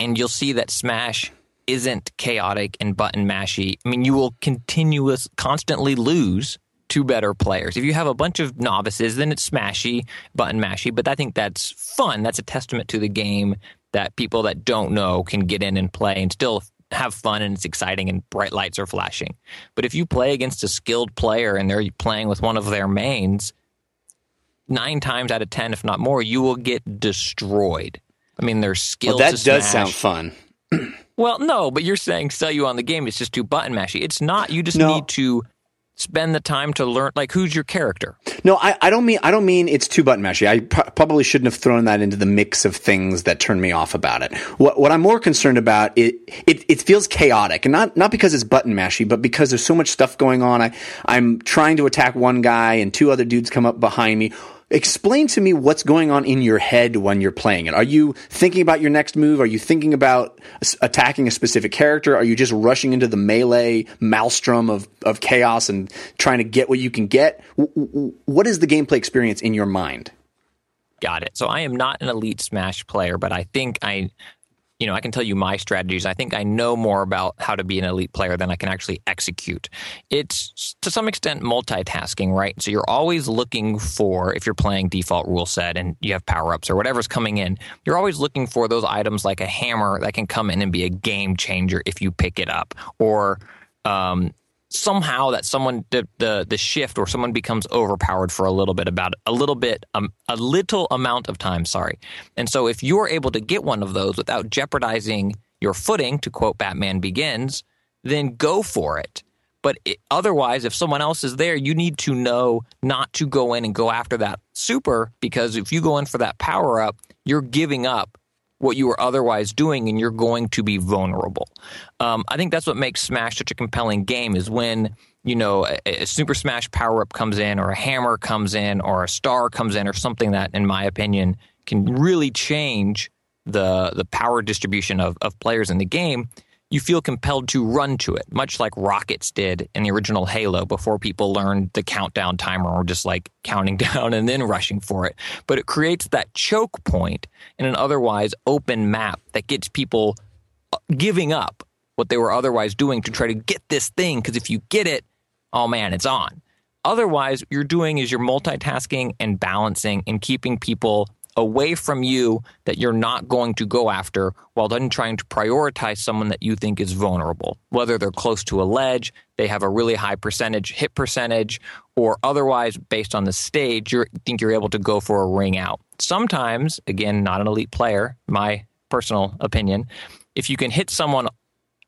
Speaker 2: and you'll see that Smash isn't chaotic and button mashy. I mean, you will continuous, constantly lose to better players. If you have a bunch of novices, then it's smashy, button mashy. But I think that's fun. That's a testament to the game that people that don't know can get in and play and still have fun and it's exciting and bright lights are flashing. But if you play against a skilled player and they're playing with one of their mains, nine times out of ten, if not more, you will get destroyed. I mean, there's skill.
Speaker 1: Well, that does sound fun.
Speaker 2: Well, no, but you're saying sell you on the game. It's just too button mashy. It's not. You just
Speaker 1: No.
Speaker 2: need to spend the time to learn. Like, who's your character?
Speaker 1: No, I, I don't mean I don't mean it's too button mashy. I pro- probably shouldn't have thrown that into the mix of things that turn me off about it. What what I'm more concerned about it it, it feels chaotic, and not not because it's button mashy, but because there's so much stuff going on. I I'm trying to attack one guy, and two other dudes come up behind me. Explain to me what's going on in your head when you're playing it. Are you thinking about your next move? Are you thinking about attacking a specific character? Are you just rushing into the melee maelstrom of, of chaos and trying to get what you can get? What is the gameplay experience in your mind?
Speaker 2: Got it. So I am not an elite Smash player, but I think I, you know, I can tell you my strategies. I think I know more about how to be an elite player than I can actually execute. It's to some extent multitasking, right? So you're always looking for, if you're playing default rule set and you have power ups or whatever's coming in, you're always looking for those items like a hammer that can come in and be a game changer if you pick it up, or um, somehow that someone the, the the shift or someone becomes overpowered for a little bit about a little bit um, a little amount of time sorry. And so if you're able to get one of those without jeopardizing your footing to quote batman begins then go for it. But it, otherwise if someone else is there you need to know not to go in and go after that super because if you go in for that power up you're giving up what you were otherwise doing and you're going to be vulnerable. Um, I think that's what makes Smash such a compelling game is when, you know, a, a Super Smash power up comes in or a hammer comes in or a star comes in or something that, in my opinion, can really change the the power distribution of, of players in the game you feel compelled to run to it, much like Rockets did in the original Halo before people learned the countdown timer or just like counting down and then rushing for it. But it creates that choke point in an otherwise open map that gets people uh, giving up what they were otherwise doing to try to get this thing. Because if you get it, oh man, it's on. Otherwise, you're doing is you're multitasking and balancing and keeping people away from you that you're not going to go after while then trying to prioritize someone that you think is vulnerable, whether they're close to a ledge, they have a really high percentage hit percentage, or otherwise based on the stage, you think you're able to go for a ring out. Sometimes, again, not an elite player, my personal opinion, if you can hit someone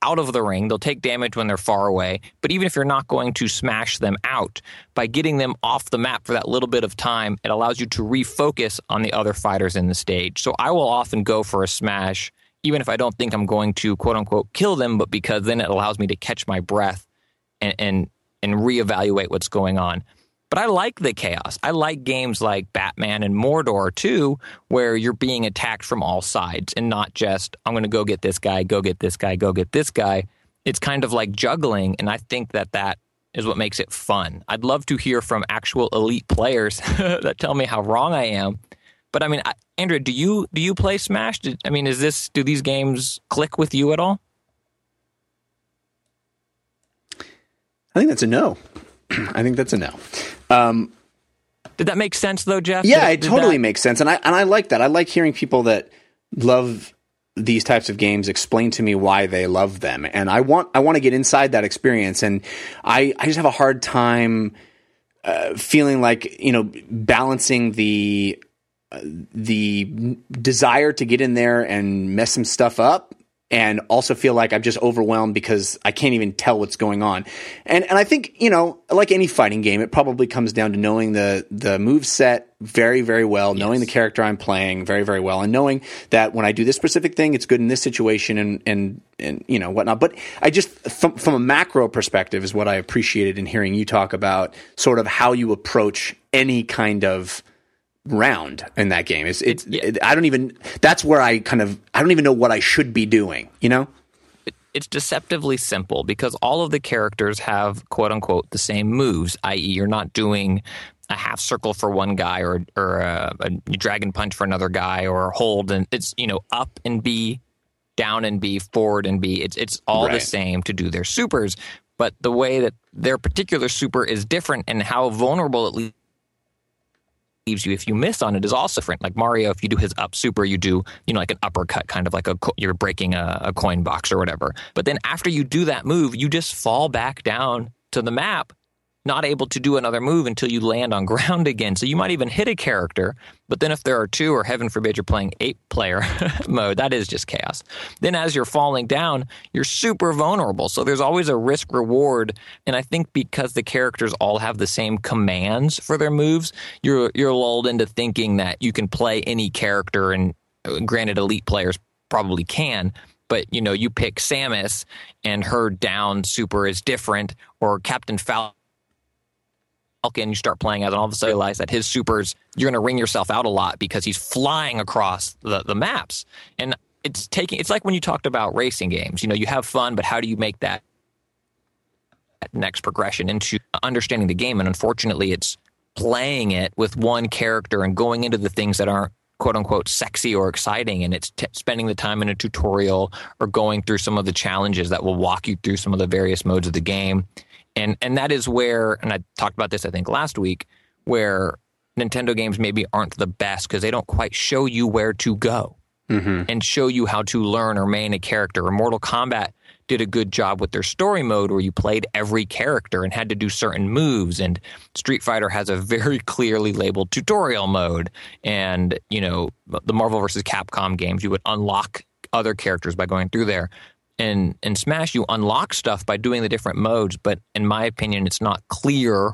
Speaker 2: out of the ring. They'll take damage when they're far away. But even if you're not going to smash them out, by getting them off the map for that little bit of time, it allows you to refocus on the other fighters in the stage. So I will often go for a smash, even if I don't think I'm going to quote unquote kill them, but because then it allows me to catch my breath and and, and reevaluate what's going on. But I like the chaos. I like games like Batman and Mordor too, where you're being attacked from all sides and not just, I'm going to go get this guy, go get this guy, go get this guy. It's kind of like juggling. And I think that that is what makes it fun. I'd love to hear from actual elite players that tell me how wrong I am. But I mean, I, Andrea, do you do you play Smash? Did, I mean, is this do these games click with you at all?
Speaker 1: I think that's a no. I think that's a no. Um,
Speaker 2: Did that make sense though, Jeff?
Speaker 1: yeah,
Speaker 2: Did-
Speaker 1: it
Speaker 2: did
Speaker 1: totally
Speaker 2: that-
Speaker 1: makes sense, and I and I like that. I like hearing people that love these types of games explain to me why they love them, and I want I want to get inside that experience, and I I just have a hard time uh, feeling like you know balancing the uh, the desire to get in there and mess some stuff up and also feel like I'm just overwhelmed because I can't even tell what's going on. And and I think, you know, like any fighting game, it probably comes down to knowing the the move set very, very well, knowing the character I'm playing very, very well, and knowing that when I do this specific thing, it's good in this situation and and and you know whatnot. But I just from, from a macro perspective is what I appreciated in hearing you talk about sort of how you approach any kind of round in that game. It's, it's
Speaker 2: yeah.
Speaker 1: it- I don't even that's where I kind of I don't even know what I should be doing, you know?
Speaker 2: it's deceptively simple because all of the characters have quote unquote the same moves, i.e., you're not doing a half circle for one guy or or a, a dragon punch for another guy or hold and it's you know up and B, down and B, forward and B. It's it's all the same to do their supers, but the way that their particular super is different and how vulnerable it leaves leaves you if you miss on it is also different. Like Mario, if you do his up super, you do you know like an uppercut, kind of like a you're breaking a, a coin box or whatever. But then after you do that move, you just fall back down to the map, not able to do another move until you land on ground again. So you might even hit a character, but then if there are two, or heaven forbid, you're playing eight player mode, that is just chaos. Then as you're falling down, you're super vulnerable. So there's always a risk reward. And I think because the characters all have the same commands for their moves, you're you're lulled into thinking that you can play any character. And uh, granted, elite players probably can. But you know, you pick Samus, and her down super is different, or Captain Falcon Falcon, you start playing as, and all of a sudden you realize that his supers, you're going to ring yourself out a lot because he's flying across the, the maps. And it's taking, it's like when you talked about racing games. You know, you have fun, but how do you make that, that next progression into understanding the game? And unfortunately, it's playing it with one character and going into the things that aren't quote unquote sexy or exciting and it's t- spending the time in a tutorial or going through some of the challenges that will walk you through some of the various modes of the game and and that is where and i talked about this i think last week where nintendo games maybe aren't the best because they don't quite show you where to go mm-hmm. and show you how to learn or main a character. Or mortal kombat did a good job with their story mode where you played every character and had to do certain moves. And street fighter has a very clearly labeled tutorial mode. And you know the marvel versus capcom games you would unlock other characters by going through there in in smash you unlock stuff by doing the different modes but in my opinion it's not clear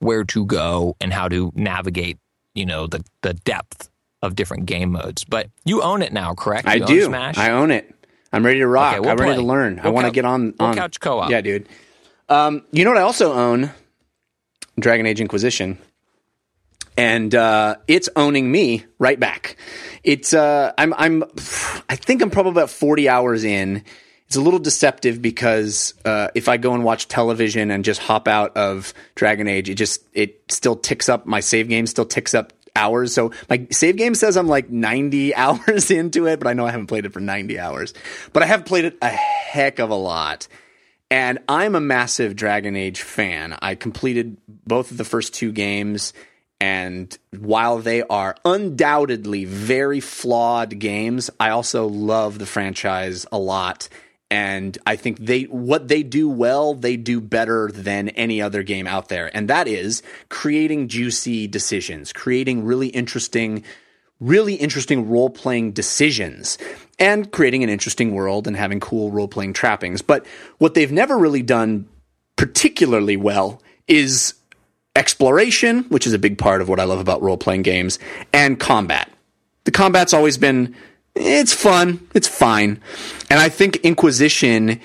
Speaker 2: where to go and how to navigate you know the the depth of different game modes but you own it now correct
Speaker 1: I
Speaker 2: You own
Speaker 1: do.
Speaker 2: smash
Speaker 1: I own it. I'm ready to rock.
Speaker 2: Okay, we'll
Speaker 1: I'm ready
Speaker 2: play.
Speaker 1: to learn. I
Speaker 2: We'll
Speaker 1: want to get on.
Speaker 2: we'll
Speaker 1: on
Speaker 2: couch co-op.
Speaker 1: Yeah, dude. Um, you know what I also own? Dragon Age Inquisition. And uh, it's owning me right back. It's uh, I'm I'm I think I'm probably about 40 hours in. It's a little deceptive because uh, if I go and watch television and just hop out of Dragon Age, it just it still ticks up my save game still ticks up hours. So my save game says I'm like 90 hours into it, but I know I haven't played it for 90 hours. But I have played it a heck of a lot. And I'm a massive Dragon Age fan. I completed both of the first two games. And while they are undoubtedly very flawed games, I also love the franchise a lot. And I think they what they do well, they do better than any other game out there. And that is creating juicy decisions, creating really interesting really interesting role playing decisions and creating an interesting world and having cool role playing trappings. But what they've never really done particularly well is exploration, which is a big part of what I love about role playing games, and combat. The combat's always been it's fun, it's fine. And I think Inquisition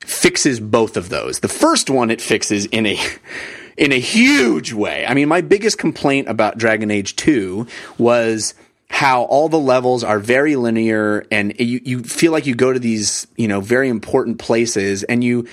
Speaker 1: fixes both of those. The first one it fixes in a in a huge way. I mean, my biggest complaint about Dragon Age 2 was how all the levels are very linear and you, you feel like you go to these, you know, very important places and you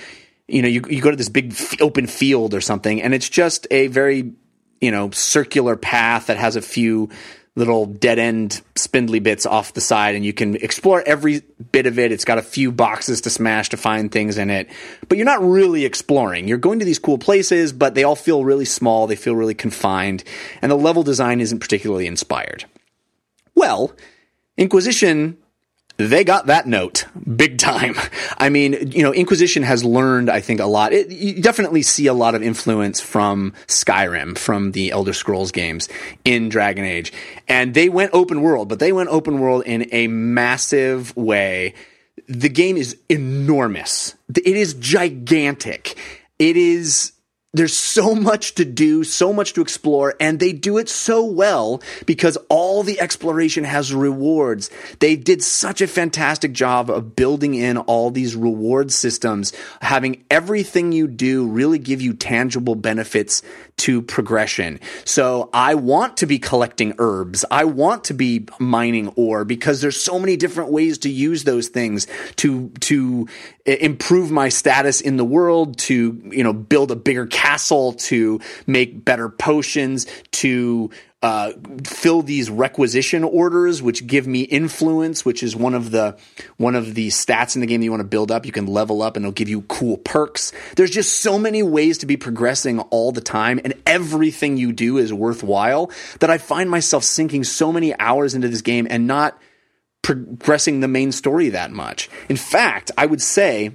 Speaker 1: you know, you, you go to this big open field or something and it's just a very, you know, circular path that has a few little dead end spindly bits off the side and you can explore every bit of it. It's got a few boxes to smash to find things in it, but you're not really exploring. You're going to these cool places, but they all feel really small. They feel really confined and the level design isn't particularly inspired. Well, Inquisition they got that note big time. I mean, you know, Inquisition has learned, I think, a lot. It, you definitely see a lot of influence from Skyrim, from the Elder Scrolls games in Dragon Age. And they went open world, but they went open world in a massive way. The game is enormous. It is gigantic. It is there's so much to do, so much to explore, and they do it so well because all the exploration has rewards. They did such a fantastic job of building in all these reward systems, having everything you do really give you tangible benefits to progression. So I want to be collecting herbs. I want to be mining ore because there's so many different ways to use those things to to uh, improve my status in the world, to you know build a bigger castle, to make better potions, to uh, fill these requisition orders, which give me influence, which is one of the one of the stats in the game that you want to build up. You can level up, and it'll give you cool perks. There's just so many ways to be progressing all the time, and everything you do is worthwhile. That I find myself sinking so many hours into this game and not progressing the main story that much. In fact, I would say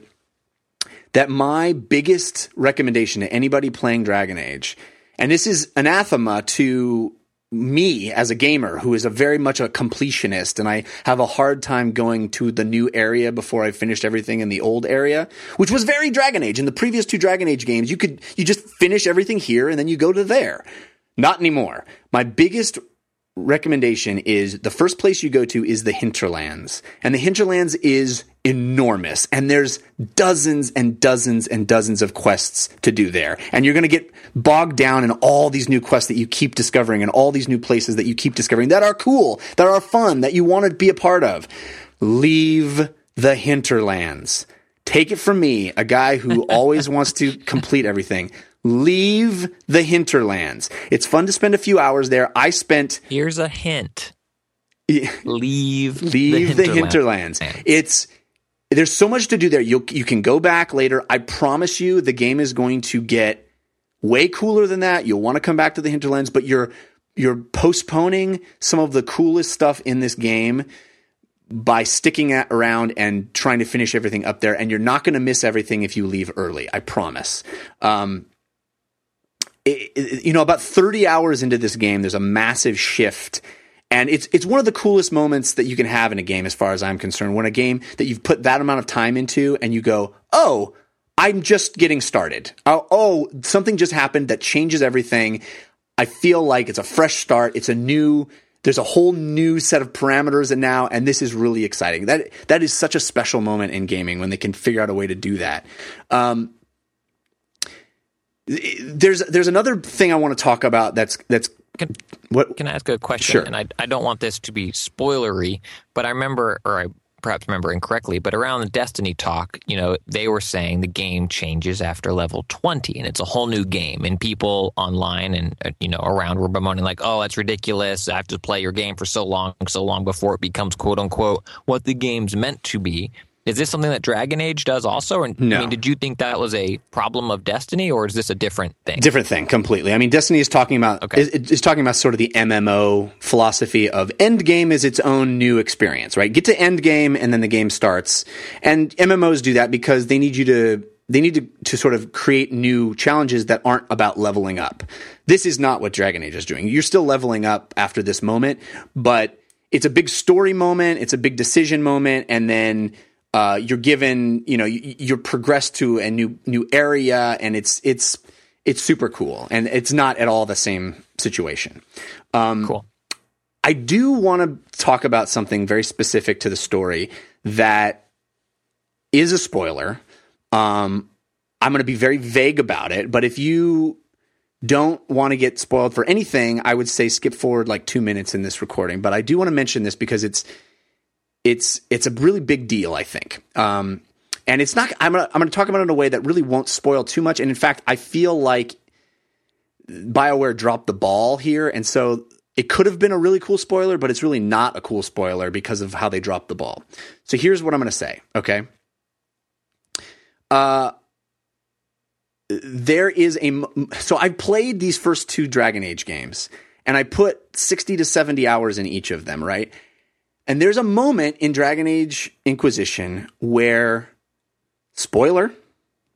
Speaker 1: that my biggest recommendation to anybody playing Dragon Age, and this is anathema to me as a gamer who is a very much a completionist and I have a hard time going to the new area before I finished everything in the old area, which was very Dragon Age. In the previous two Dragon Age games, you could you just finish everything here and then you go to there. Not anymore. My biggest recommendation is the first place you go to is the hinterlands. And the hinterlands is enormous. And there's dozens and dozens and dozens of quests to do there. And you're going to get bogged down in all these new quests that you keep discovering and all these new places that you keep discovering that are cool that are fun that you want to be a part of. Leave the hinterlands. Take it from me a guy who always wants to complete everything leave the hinterlands it's fun to spend a few hours there i spent
Speaker 2: Here's a hint. leave
Speaker 1: leave the hinterlands.
Speaker 2: hinterland.
Speaker 1: It's there's so much to do there. You you can go back later. I promise you, the game is going to get way cooler than that. You'll want to come back to the hinterlands, but you're you're postponing some of the coolest stuff in this game by sticking at, around and trying to finish everything up there. And you're not going to miss everything if you leave early. I promise. Um, it- you know, about 30 hours into this game, there's a massive shift. And it's it's one of the coolest moments that you can have in a game, as far as I'm concerned. When a game that you've put that amount of time into, and you go, "Oh, I'm just getting started. Oh, oh, something just happened that changes everything." I feel like it's a fresh start. It's a new. There's a whole new set of parameters and now, and this is really exciting. That that is such a special moment in gaming when they can figure out a way to do that. Um, there's there's another thing I want to talk about. That's that's
Speaker 2: Can,
Speaker 1: what
Speaker 2: can I ask a question?
Speaker 1: Sure.
Speaker 2: And I, I don't want this to be spoilery, but I remember, or I perhaps remember incorrectly, but around the Destiny talk, you know, they were saying the game changes after level 20 and it's a whole new game. And people online and, uh, you know, around were bemoaning, like, oh, that's ridiculous. I have to play your game for so long, so long before it becomes quote unquote what the game's meant to be. Is this something that Dragon Age does also? And
Speaker 1: No.
Speaker 2: I mean, did you think that was a problem of Destiny or is this a different thing?
Speaker 1: different thing completely. I mean, Destiny is talking about
Speaker 2: Okay.
Speaker 1: is, is talking about sort of the MMO philosophy of end game is its own new experience, right? Get to end game and then the game starts. And MMOs do that because they need you to they need to, to sort of create new challenges that aren't about leveling up. This is not what Dragon Age is doing. You're still leveling up after this moment, but it's a big story moment, it's a big decision moment, and then uh, you're given, you know, you, you're progressed to a new new area, and it's it's it's super cool, and it's not at all the same situation.
Speaker 2: cool.
Speaker 1: I do want to talk about something very specific to the story that is a spoiler. Um, I'm going to be very vague about it, but if you don't want to get spoiled for anything, I would say skip forward like two minutes in this recording. But I do want to mention this because it's it's it's a really big deal, I think. Um, and it's not. I'm gonna I'm gonna talk about it in a way that really won't spoil too much. And in fact, I feel like BioWare dropped the ball here, and so it could have been a really cool spoiler, but it's really not a cool spoiler because of how they dropped the ball. So here's what I'm going to say. Okay. Uh, there is a so I played these first two Dragon Age games, and I put 60 to 70 hours in each of them, right? And there's a moment in Dragon Age Inquisition where, spoiler,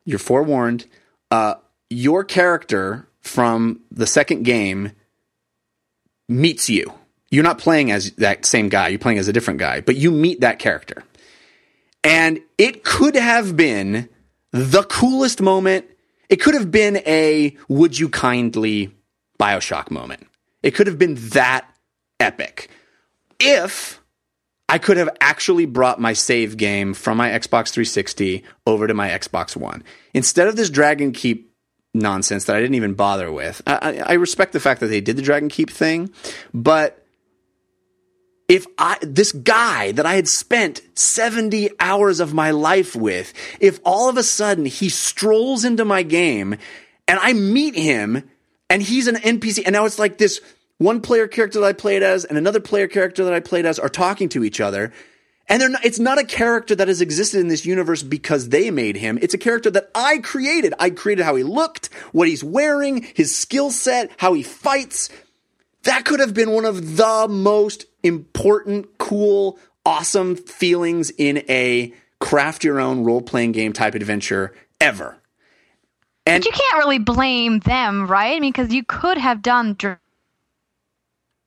Speaker 1: you're forewarned, uh, your character from the second game meets you. You're not playing as that same guy, you're playing as a different guy, but you meet that character. And it could have been the coolest moment. It could have been a would you kindly Bioshock moment. It could have been that epic. If I could have actually brought my save game from my Xbox 360 over to my Xbox One. Instead of this Dragon Keep nonsense that I didn't even bother with, I, I, respect the fact that they did the Dragon Keep thing, but if I this guy that I had spent 70 hours of my life with, if all of a sudden he strolls into my game and I meet him and he's an NPC and now it's like this one player character that I played as and another player character that I played as are talking to each other. And they're not, it's not a character that has existed in this universe because they made him. It's a character that I created. I created how he looked, what he's wearing, his skill set, how he fights. That could have been one of the most important, cool, awesome feelings in a craft your own role playing game type adventure ever. And
Speaker 3: But you can't really blame them, right? I mean, because you could have done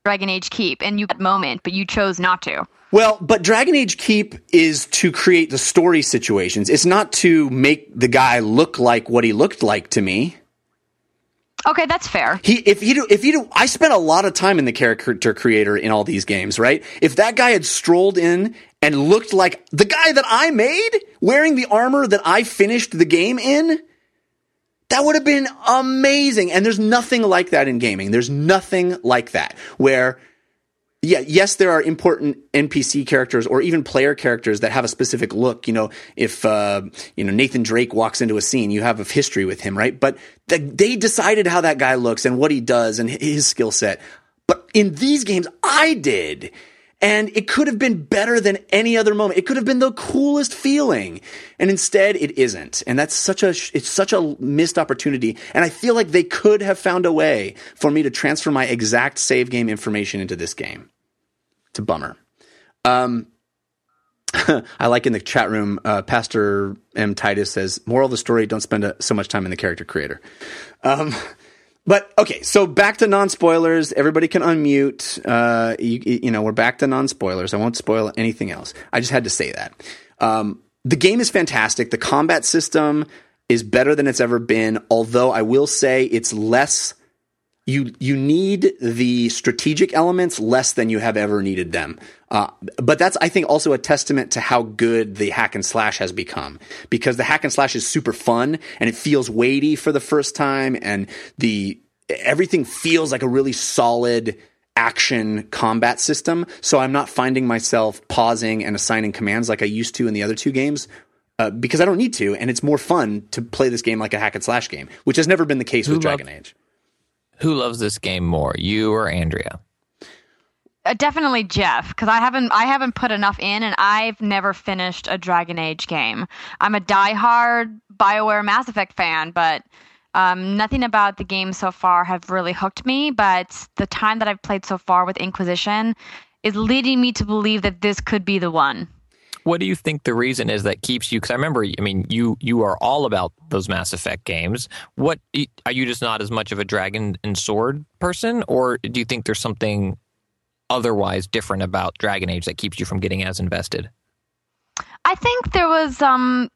Speaker 3: Dragon Age Keep and you that moment, but you chose not to.
Speaker 1: Well, but Dragon Age Keep is to create the story situations. It's not to make the guy look like what he looked like to me.
Speaker 3: Okay, that's fair.
Speaker 1: He, if you do, if you do, I spent a lot of time in the character creator in all these games, right? If that guy had strolled in and looked like the guy that I made, wearing the armor that I finished the game in, that would have been amazing. And there's nothing like that in gaming. There's nothing like that where, yeah, yes, there are important NPC characters or even player characters that have a specific look. You know, if, uh, you know, Nathan Drake walks into a scene, you have a history with him, right? But the, they decided how that guy looks and what he does and his skill set. But in these games, I did. And it could have been better than any other moment. It could have been the coolest feeling. And instead it isn't. And that's such a, it's such a missed opportunity. And I feel like they could have found a way for me to transfer my exact save game information into this game. It's a bummer. Um, I like in the chat room, uh, Pastor M. Titus says, moral of the story, don't spend uh so much time in the character creator. Um, but okay, so back to non spoilers. Everybody can unmute. Uh, you, you know, we're back to non spoilers. I won't spoil anything else. I just had to say that. Um, the game is fantastic. The combat system is better than it's ever been. Although I will say it's less. You you need the strategic elements less than you have ever needed them. Uh, but that's I think also a testament to how good the hack and slash has become because the hack and slash is super fun and it feels weighty for the first time and the everything feels like a really solid action combat system. So I'm not finding myself pausing and assigning commands like I used to in the other two games. Uh, because I don't need to, and it's more fun to play this game like a hack and slash game, which has never been the case with
Speaker 2: love-
Speaker 1: Dragon Age.
Speaker 2: Who loves this game more, you or Andrea?
Speaker 3: Uh, definitely Jeff, because I haven't I haven't put enough in, and I've never finished a Dragon Age game. I'm a diehard Bioware Mass Effect fan, but um, nothing about the game so far have really hooked me. But the time that I've played so far with Inquisition is leading me to believe that this could be the one.
Speaker 2: What do you think the reason is that keeps you? Because I remember, I mean, you you are all about those Mass Effect games. What are you just not as much of a dragon and sword person, or do you think there's something otherwise different about Dragon Age that keeps you from getting as invested?
Speaker 3: I think there was um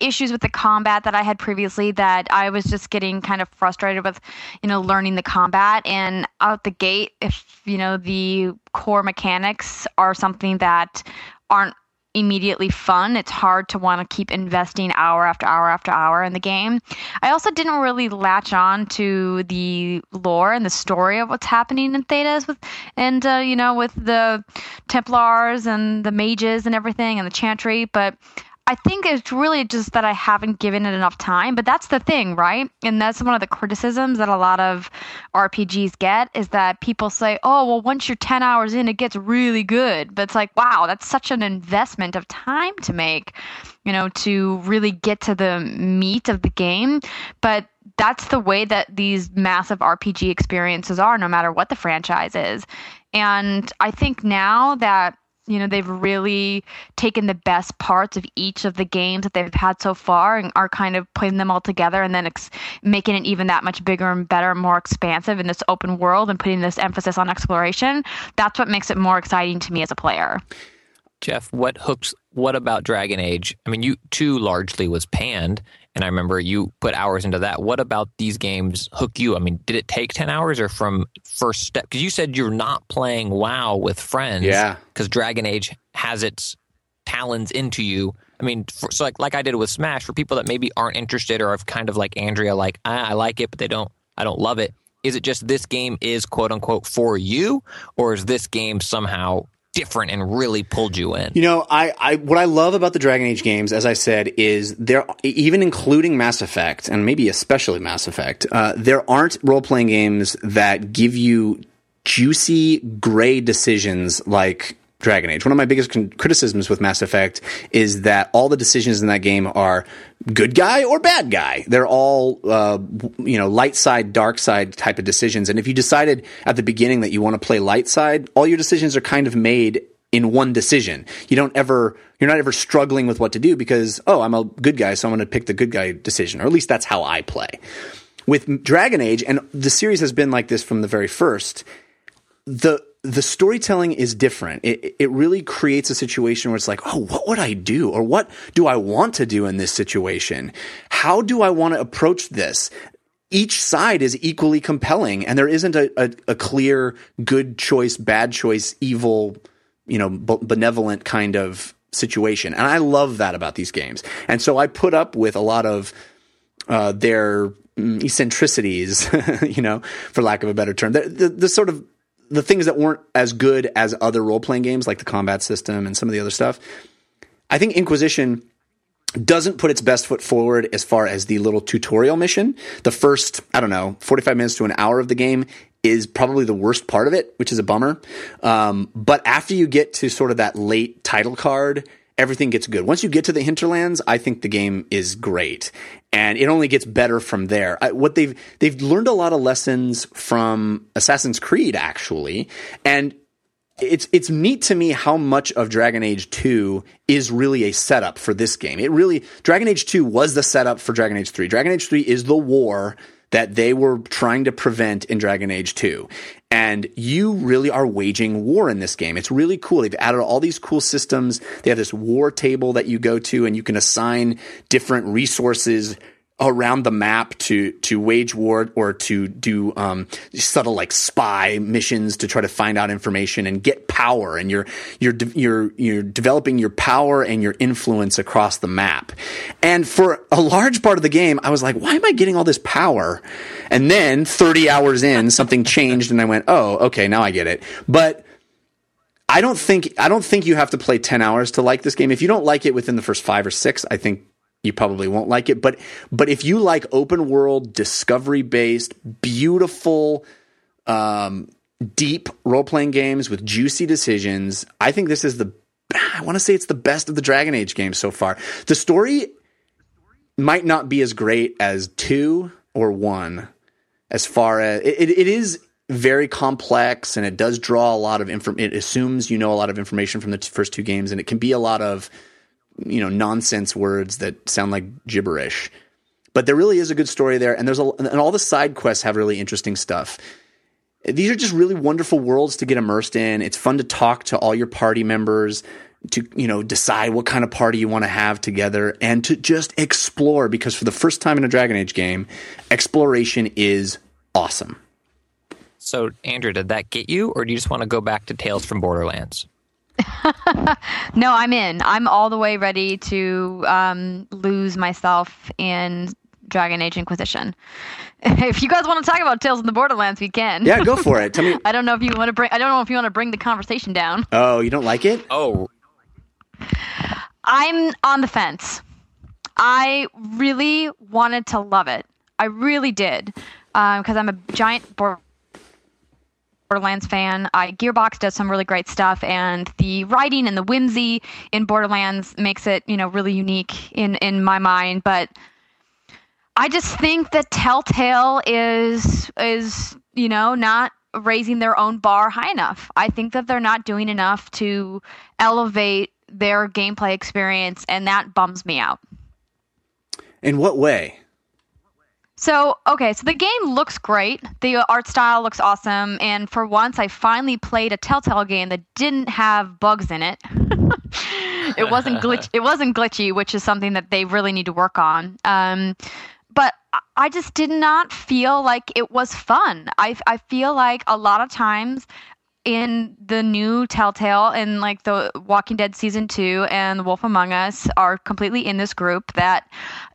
Speaker 3: issues with the combat that I had previously that I was just getting kind of frustrated with, you know, learning the combat and out the gate if, you know, the core mechanics are something that aren't immediately fun, it's hard to want to keep investing hour after hour after hour in the game. I also didn't really latch on to the lore and the story of what's happening in Thedas with and uh, you know with the Templars and the mages and everything and the chantry, but I think it's really just that I haven't given it enough time, but that's the thing, right? And that's one of the criticisms that a lot of RPGs get is that people say, "Oh, well once you're 10 hours in, it gets really good." But it's like, "Wow, that's such an investment of time to make, you know, to really get to the meat of the game." But that's the way that these massive RPG experiences are no matter what the franchise is. And I think now that you know they've really taken the best parts of each of the games that they've had so far and are kind of putting them all together and then ex- making it even that much bigger and better and more expansive in this open world and putting this emphasis on exploration that's what makes it more exciting to me as a player
Speaker 2: Jeff, what hooks? What about Dragon Age? I mean, you too largely was panned, and I remember you put hours into that. What about these games hook you? I mean, did it take ten hours or from first step? Because you said you're not playing WoW with friends.
Speaker 1: Yeah.
Speaker 2: Because Dragon Age has its talons into you. I mean, for, so like like I did with Smash, for people that maybe aren't interested or have kind of like Andrea, like ah, I like it, but they don't, I don't love it. Is it just this game is quote unquote for you, or is this game somehow different and really pulled you in?
Speaker 1: You know, I, I what I love about the Dragon Age games, as I said, is there even including Mass Effect and maybe especially Mass Effect, uh, there aren't role playing games that give you juicy gray decisions like Dragon Age. One of my biggest con- criticisms with Mass Effect is that all the decisions in that game are good guy or bad guy. They're all, uh, you know, light side, dark side type of decisions. And if you decided at the beginning that you want to play light side, all your decisions are kind of made in one decision. You don't ever, you're not ever struggling with what to do because, oh, I'm a good guy, so I'm going to pick the good guy decision. Or at least that's how I play. With Dragon Age, and the series has been like this from the very first, the the storytelling is different. It it really creates a situation where it's like, oh, what would I do, or what do I want to do in this situation? How do I want to approach this? Each side is equally compelling, and there isn't a, a, a clear good choice, bad choice, evil, you know, benevolent kind of situation. And I love that about these games. And so I put up with a lot of uh, their mm, eccentricities, you know, for lack of a better term. The, the, the sort of the things that weren't as good as other role playing games, like the combat system and some of the other stuff. I think Inquisition doesn't put its best foot forward as far as the little tutorial mission. The first, I don't know, 45 minutes to an hour of the game is probably the worst part of it, which is a bummer. Um, but after you get to sort of that late title card, everything gets good. Once you get to the hinterlands, I think the game is great, and it only gets better from there. I, what they've they've learned a lot of lessons from Assassin's Creed actually, and it's it's neat to me how much of Dragon Age 2 is really a setup for this game. It really Dragon Age 2 was the setup for Dragon Age 3. Dragon Age 3 is the war that they were trying to prevent in Dragon Age 2. And you really are waging war in this game. It's really cool. They've added all these cool systems. They have this war table that you go to and you can assign different resources around the map to to wage war or to do um, subtle like spy missions to try to find out information and get power and you're you're de- you're you're developing your power and your influence across the map. And for a large part of the game, I was like, why am I getting all this power? And then 30 hours in, something changed and I went, oh, okay, now I get it. But I don't think I don't think you have to play 10 hours to like this game. If you don't like it within the first 5 or 6, I think you probably won't like it. But but if you like open world, discovery based, beautiful, um, deep role playing games with juicy decisions, I think this is the. I want to say it's the best of the Dragon Age games so far. The story might not be as great as two or one, as far as it, it is very complex and it does draw a lot of information. It assumes you know a lot of information from the t- first two games, and it can be a lot of you know nonsense words that sound like gibberish. But there really is a good story there, and there's a and all the side quests have really interesting stuff. These are just really wonderful worlds to get immersed in. It's fun to talk to all your party members to you know decide what kind of party you want to have together and to just explore because for the first time in a Dragon Age game, exploration is awesome.
Speaker 2: So, Andrea, did that get you, or do you just want to go back to Tales from Borderlands?
Speaker 3: No, I'm in. I'm all the way ready to um, lose myself in Dragon Age Inquisition. If you guys want to talk about Tales in the Borderlands, we can.
Speaker 1: Yeah, go for it. Tell me.
Speaker 3: I don't know if you want to bring. I don't know if you want to bring the conversation down.
Speaker 1: Oh, you don't like it?
Speaker 2: Oh,
Speaker 3: I'm on the fence. I really wanted to love it. I really did, because I'm a giant Bor- Borderlands fan. I Gearbox does some really great stuff, and the writing and the whimsy in Borderlands makes it, you know, really unique in in my mind. But I just think that Telltale is is you know not raising their own bar high enough. I think that they're not doing enough to elevate their gameplay experience, and that bums me out.
Speaker 1: In what way?
Speaker 3: So, okay, so the game looks great. The art style looks awesome. And for once, I finally played a Telltale game that didn't have bugs in it. it wasn't glitch. It wasn't glitchy, which is something that they really need to work on. Um, but I- just did not feel like it was fun. I I feel like a lot of times in the new Telltale and like the Walking Dead season two and The Wolf Among Us are completely in this group that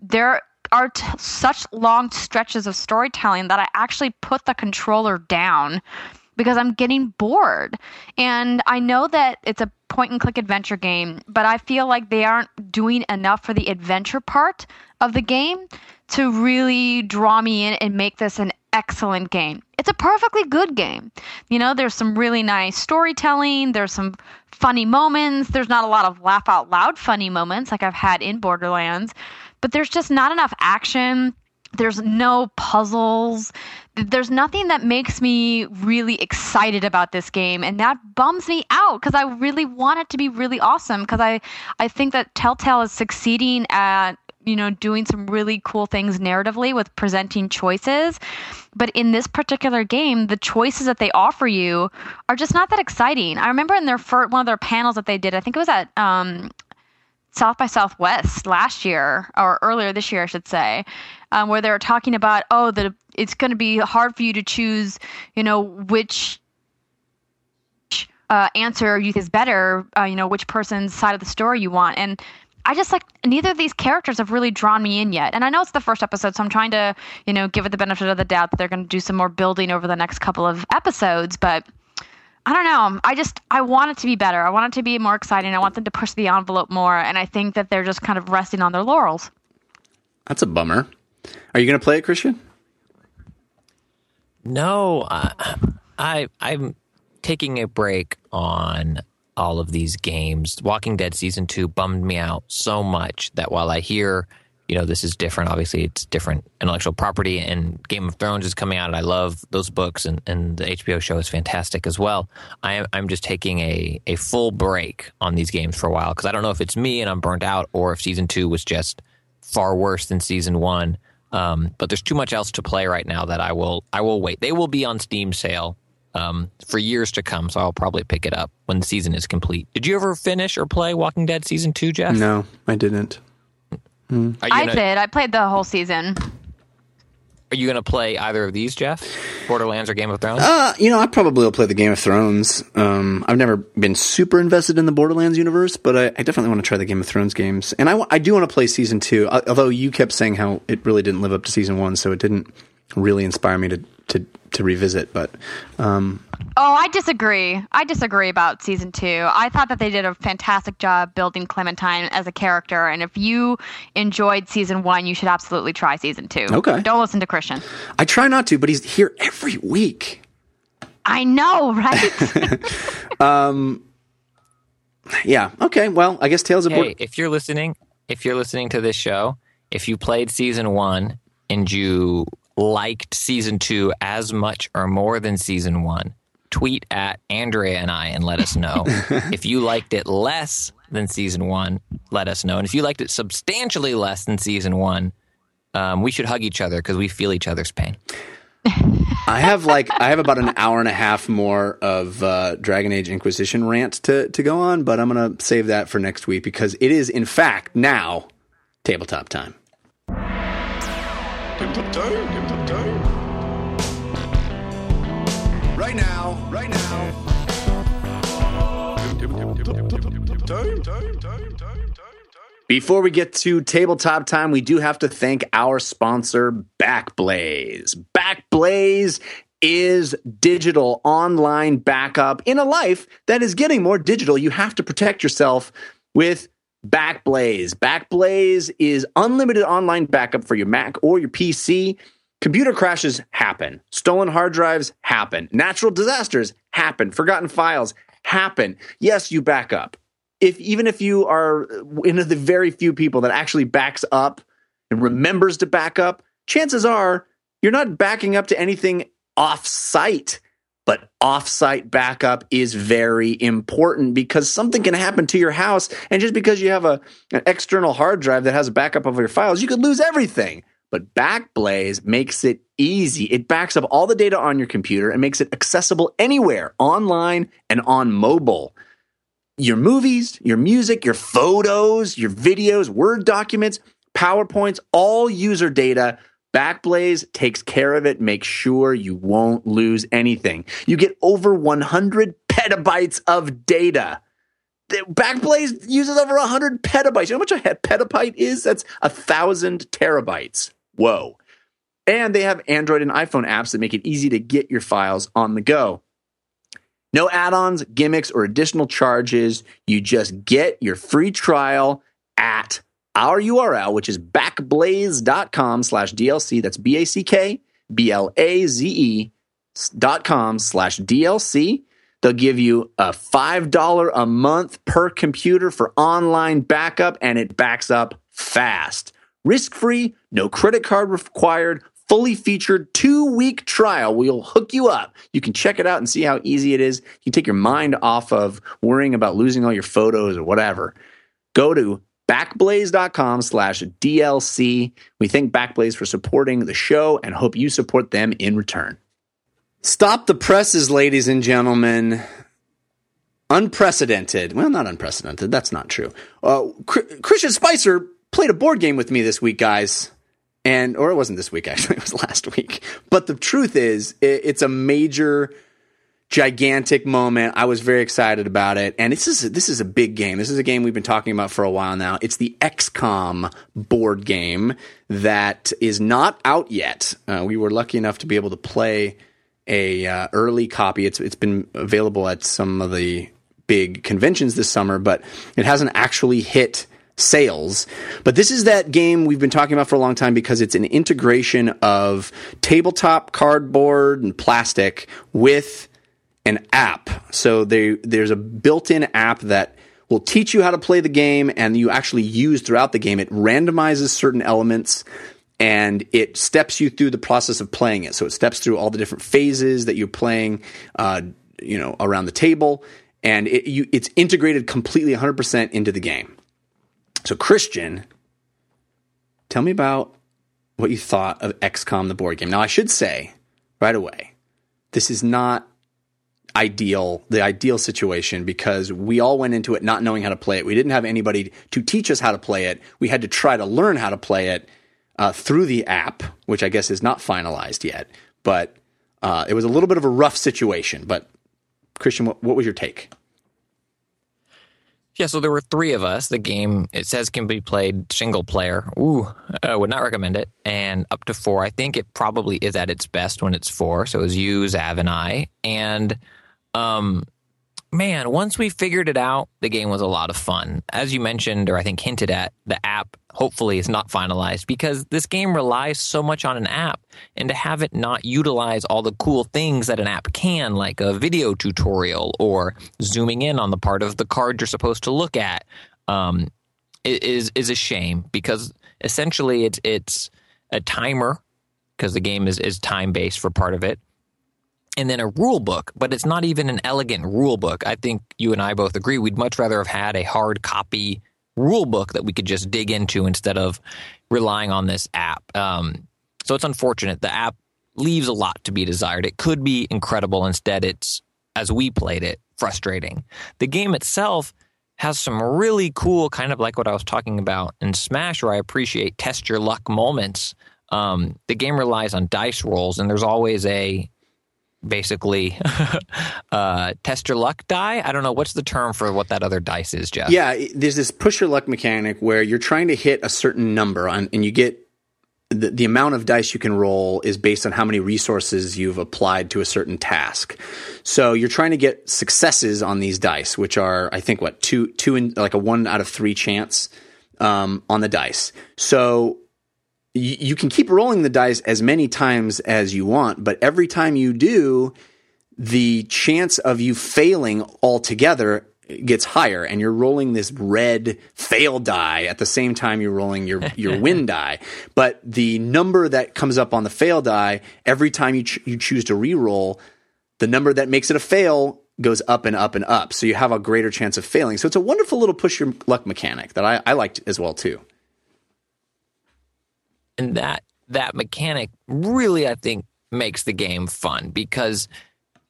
Speaker 3: there are t- such long stretches of storytelling that I actually put the controller down because I'm getting bored. And I know that it's a point and click adventure game, but I feel like they aren't doing enough for the adventure part of the game to really draw me in and make this an excellent game. It's a perfectly good game. You know, there's some really nice storytelling, there's some funny moments, there's not a lot of laugh out loud funny moments like I've had in Borderlands, but there's just not enough action. There's no puzzles. There's nothing that makes me really excited about this game, and that bums me out because I really want it to be really awesome. Because I, I think that Telltale is succeeding at you know doing some really cool things narratively with presenting choices, but in this particular game, the choices that they offer you are just not that exciting. I remember in their first, one of their panels that they did, I think it was at um, South by Southwest last year or earlier this year, I should say, um, where they were talking about oh, that it's going to be hard for you to choose, you know, which uh, answer you think is better, uh, you know, which person's side of the story you want, and I just like neither of these characters have really drawn me in yet. And I know it's the first episode, so I'm trying to, you know, give it the benefit of the doubt that they're going to do some more building over the next couple of episodes, but. I don't know. I just I want it to be better. I want it to be more exciting. I want them to push the envelope more, and I think that they're just kind of resting on their laurels.
Speaker 1: That's a bummer. Are you going to play it, Christian?
Speaker 2: No, I, I I'm taking a break on all of these games. Walking Dead season two bummed me out so much that while I hear, you know, this is different. Obviously, it's different intellectual property, and Game of Thrones is coming out, and I love those books, and, and the HBO show is fantastic as well. I am I'm just taking a a full break on these games for a while because I don't know if it's me and I'm burnt out, or if season two was just far worse than season one. Um, but there's too much else to play right now that I will I will wait. They will be on Steam sale um, for years to come, so I'll probably pick it up when the season is complete. Did you ever finish or play Walking Dead season two, Jeff?
Speaker 1: No, I didn't.
Speaker 2: Are you
Speaker 3: I
Speaker 2: gonna,
Speaker 3: did. I played the whole season.
Speaker 2: Are you going to play either of these, Jeff? Borderlands or Game of Thrones?
Speaker 1: Uh, you know, I probably will play the Game of Thrones. Um, I've never been super invested in the Borderlands universe, but I, I definitely want to try the Game of Thrones games, and I, I do want to play season two. uh, Although you kept saying how it really didn't live up to season one, so it didn't really inspire me to to, to revisit. But um,
Speaker 3: Oh, I disagree. I disagree about season two. I thought that they did a fantastic job building Clementine as a character, and if you enjoyed season one, you should absolutely try season two.
Speaker 1: Okay.
Speaker 3: Don't listen to Christian.
Speaker 1: I try not to, but he's here every week.
Speaker 3: I know, right?
Speaker 1: Um, yeah. Okay. Well, I guess Tales of
Speaker 2: hey,
Speaker 1: Board-
Speaker 2: if you're listening, if you're listening to this show, if you played season one and you liked season two as much or more than season one, tweet at Andrea and I and let us know. if you liked it less than season one, let us know. And if you liked it substantially less than season one, um, we should hug each other because we feel each other's pain.
Speaker 1: I have like I have about an hour and a half more of uh, Dragon Age Inquisition rant to to go on, but I'm gonna save that for next week because it is in fact now tabletop time.
Speaker 6: Tabletop time, tabletop time. Right now, right now.
Speaker 1: Before we get to tabletop time, we do have to thank our sponsor, Backblaze. Backblaze is digital online backup in a life that is getting more digital. You have to protect yourself with Backblaze. Backblaze is unlimited online backup for your Mac or your PC. Computer crashes happen. Stolen hard drives happen. Natural disasters happen. Forgotten files happen. Yes, you back up if even if you are one of the very few people that actually backs up and remembers to back up, chances are you're not backing up to anything off site. But off-site backup is very important because something can happen to your house, and just because you have a, an external hard drive that has a backup of your files, you could lose everything. But Backblaze makes it easy. It backs up all the data on your computer and makes it accessible anywhere, online and on mobile your movies, your music, your photos, your videos, Word documents, PowerPoints, all user data. Backblaze takes care of it, makes sure you won't lose anything. You get over 100 petabytes of data. Backblaze uses over 100 petabytes. You know how much a petabyte is? That's a thousand terabytes. Whoa. And they have Android and iPhone apps that make it easy to get your files on the go. No add-ons, gimmicks, or additional charges. You just get your free trial at our URL, which is backblaze.com slash DLC. That's B-A-C-K-B-L-A-Z-E dot com slash DLC. They'll give you a $5 a month per computer for online backup, and it backs up fast. Risk-free, no credit card required, fully featured two-week trial. We'll hook you up. You can check it out and see how easy it is. You can take your mind off of worrying about losing all your photos or whatever. Go to backblaze.com slash DLC. We thank Backblaze for supporting the show and hope you support them in return. Stop the presses, ladies and gentlemen. Unprecedented. Well, not unprecedented. That's not true. Uh, Christian Spicer played a board game with me this week, guys. And, or it wasn't this week, actually, it was last week. But the truth is, it, it's a major gigantic moment. I was very excited about it, and this is this is a big game. This is a game we've been talking about for a while now. It's the XCOM board game that is not out yet. Uh, we were lucky enough to be able to play a uh, early copy. It's it's been available at some of the big conventions this summer, but it hasn't actually hit sales. But this is that game we've been talking about for a long time because it's an integration of tabletop cardboard and plastic with an app. So they, there's a built-in app that will teach you how to play the game and you actually use throughout the game. It randomizes certain elements and it steps you through the process of playing it. So it steps through all the different phases that you're playing, uh, you know, around the table, and it, you, it's integrated completely 100% into the game. So Christian, tell me about what you thought of XCOM, the board game. Now I should say right away, this is not ideal, the ideal situation because we all went into it not knowing how to play it. We didn't have anybody to teach us how to play it. We had to try to learn how to play it uh, through the app, which I guess is not finalized yet. But uh, it was a little bit of a rough situation. But Christian, what, what was your take?
Speaker 2: Yeah, so there were three of us. The game it says can be played single player. Ooh, I would not recommend it. And up to four. I think it probably is at its best when it's four. So it was you, Zav, and I. And um, man, once we figured it out, the game was a lot of fun. As you mentioned, or I think hinted at, the app hopefully is not finalized because this game relies so much on an app. And to have it not utilize all the cool things that an app can, like a video tutorial or zooming in on the part of the card you're supposed to look at, um, is is a shame because essentially it's it's a timer because the game is, is time based for part of it and then a rule book, but it's not even an elegant rule book. I think you and I both agree we'd much rather have had a hard copy rule book that we could just dig into instead of relying on this app. Um, so it's unfortunate. The app leaves a lot to be desired. It could be incredible. Instead, it's, as we played it, frustrating. The game itself has some really cool, kind of like what I was talking about in Smash, where I appreciate test your luck moments. Um, the game relies on dice rolls, and there's always a basically uh, test your luck die. I don't know what's the term for what that other dice is, Jeff.
Speaker 1: Yeah, there's this push your luck mechanic where you're trying to hit a certain number on, and you get the, the amount of dice you can roll is based on how many resources you've applied to a certain task. So you're trying to get successes on these dice, which are I think what two two in like a one out of three chance um, on the dice. So you, you can keep rolling the dice as many times as you want, but every time you do, the chance of you failing altogether gets higher and you're rolling this red fail die at the same time you're rolling your your win die. But the number that comes up on the fail die every time you ch- you choose to re-roll the number that makes it a fail goes up and up and up. So you have a greater chance of failing. So it's a wonderful little push your luck mechanic that I, I liked as well too
Speaker 2: and that that mechanic really, I think, makes the game fun because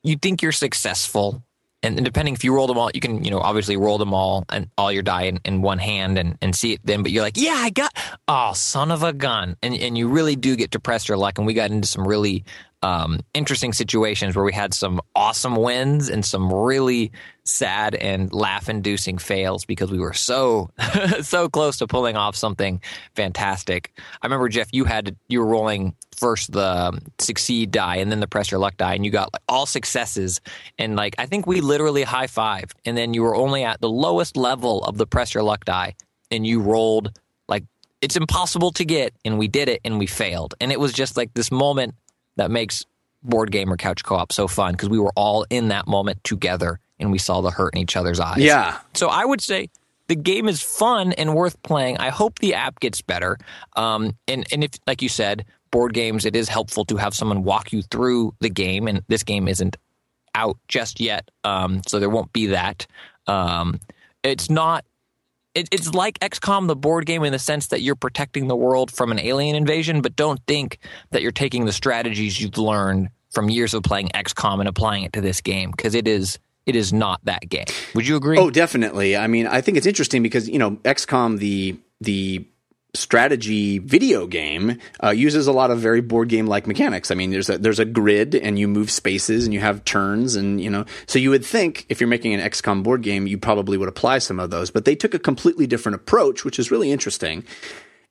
Speaker 2: you think you're successful. And, depending if you roll them all, you can, you know, obviously roll them all and all your die in, in one hand and, and see it then. But you're like, yeah, I got, oh, son of a gun. And, and you really do get to press your luck. And we got into some really um, interesting situations where we had some awesome wins and some really sad and laugh inducing fails because we were so, so close to pulling off something fantastic. I remember, Jeff, you had, you were rolling first the um, succeed die and then the press your luck die and you got like all successes. And like i think we literally high fived and then you were only at the lowest level of the press your luck die and you rolled like it's impossible to get and we did it and we failed. And it was just like this moment that makes board game or couch co-op so fun because we were all in that moment together and we saw the hurt in each other's eyes
Speaker 1: yeah
Speaker 2: so I would say the game is fun and worth playing. I hope the app gets better. Um, and and if like you said, board games, it is helpful to have someone walk you through the game. And this game isn't out just yet, um, so there won't be that. Um, it's not. It, it's like XCOM, the board game, in the sense that you're protecting the world from an alien invasion, but don't think that you're taking the strategies you've learned from years of playing XCOM and applying it to this game because it is it is not that game. Would you agree?
Speaker 1: Oh, definitely. I mean, I think it's interesting because you know, XCOM the the strategy video game uh, uses a lot of very board game like mechanics. I mean, there's a there's a grid and you move spaces and you have turns and you know. So you would think if you're making an XCOM board game, you probably would apply some of those, but they took a completely different approach, which is really interesting.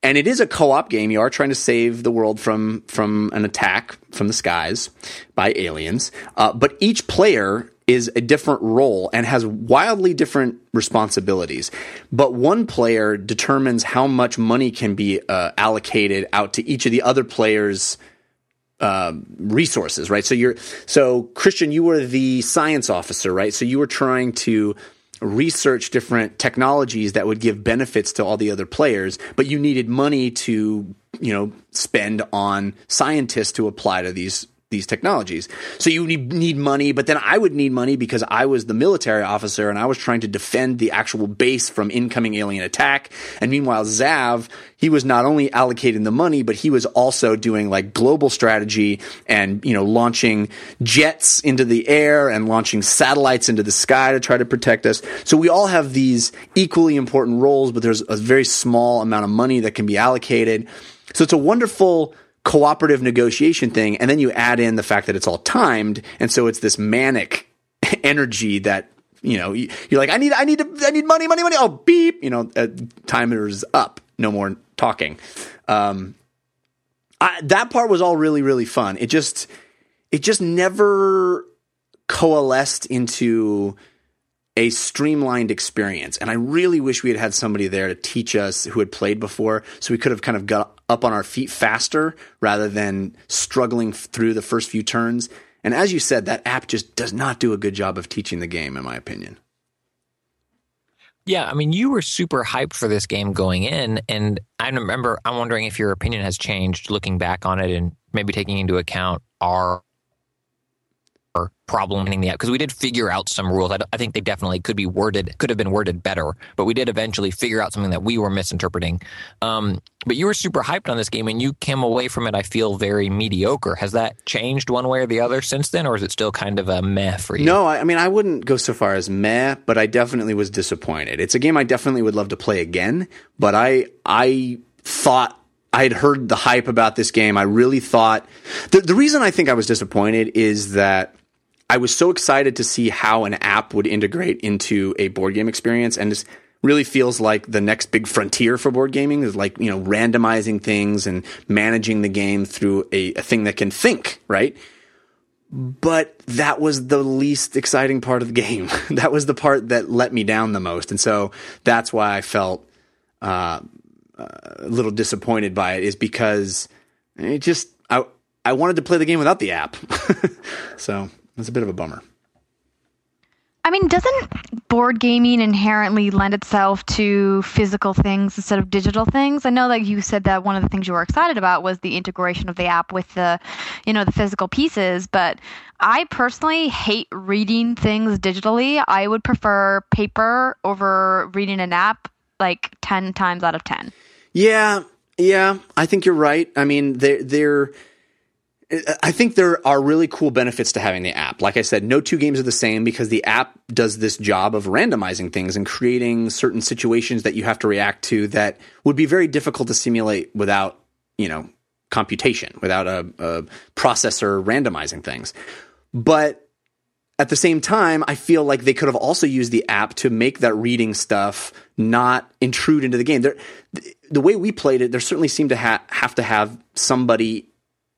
Speaker 1: and it is a co-op game. You are trying to save the world from from an attack from the skies by aliens. Uh, but each player is a different role and has wildly different responsibilities. But one player determines how much money can be uh, allocated out to each of the other players' um, resources, right? So you're so Christian, you were the science officer, right? So you were trying to research different technologies that would give benefits to all the other players, but you needed money to, you know, spend on scientists to apply to these these technologies. So you need, need money, but then I would need money because I was the military officer and I was trying to defend the actual base from incoming alien attack. And meanwhile, Zav, he was not only allocating the money, but he was also doing like global strategy and, you know, launching jets into the air and launching satellites into the sky to try to protect us. So we all have these equally important roles, but there's a very small amount of money that can be allocated. So it's a wonderful cooperative negotiation thing. And then you add in the fact that it's all timed. And so it's this manic energy that, you know, you- you're like, I need, I need, to, I need money, money, money. Oh, beep, you know, uh, timer's up. No more talking. Um, I, that part was all really, really fun. It just, it just never coalesced into a streamlined experience. And I really wish we had had somebody there to teach us who had played before so we could have kind of got up on our feet faster rather than struggling through the first few turns. And as you said, that app just does not do a good job of teaching the game, in my opinion.
Speaker 2: Yeah, I mean, you were super hyped for this game going in, and I remember. I'm wondering if your opinion has changed looking back on it, and maybe taking into account our problem in the app because we did figure out some rules. I think they definitely could be worded, could have been worded better, but we did eventually figure out something that we were misinterpreting. Um, but you were super hyped on this game, and you came away from it. I feel very mediocre. Has that changed one way or the other since then, or is it still kind of a meh for you?
Speaker 1: No, I, I mean, I wouldn't go so far as meh, but I definitely was disappointed. It's a game I definitely would love to play again, but I, I thought I had heard the hype about this game. I really thought the, the reason I think I was disappointed is that I was so excited to see how an app would integrate into a board game experience, and this really feels like the next big frontier for board gaming is like you know randomizing things and managing the game through a, a thing that can think, right? But that was the least exciting part of the game. that was the part that let me down the most, and so that's why I felt uh, a little disappointed by it. Is because it just I I wanted to play the game without the app, so it's a bit of a bummer.
Speaker 3: I mean, doesn't board gaming inherently lend itself to physical things instead of digital things? I know that you said that one of the things you were excited about was the integration of the app with the, you know, the physical pieces, but I personally hate reading things digitally. I would prefer paper over reading an app like 10 times out of 10.
Speaker 1: Yeah, yeah, I think you're right. I mean, they're, they're I think there are really cool benefits to having the app. Like I said, no two games are the same because the app does this job of randomizing things and creating certain situations that you have to react to that would be very difficult to simulate without, you know, computation, without a, a processor randomizing things. But at the same time, I feel like they could have also used the app to make that reading stuff not intrude into the game. There, the way we played it, there certainly seemed to ha- have to have somebody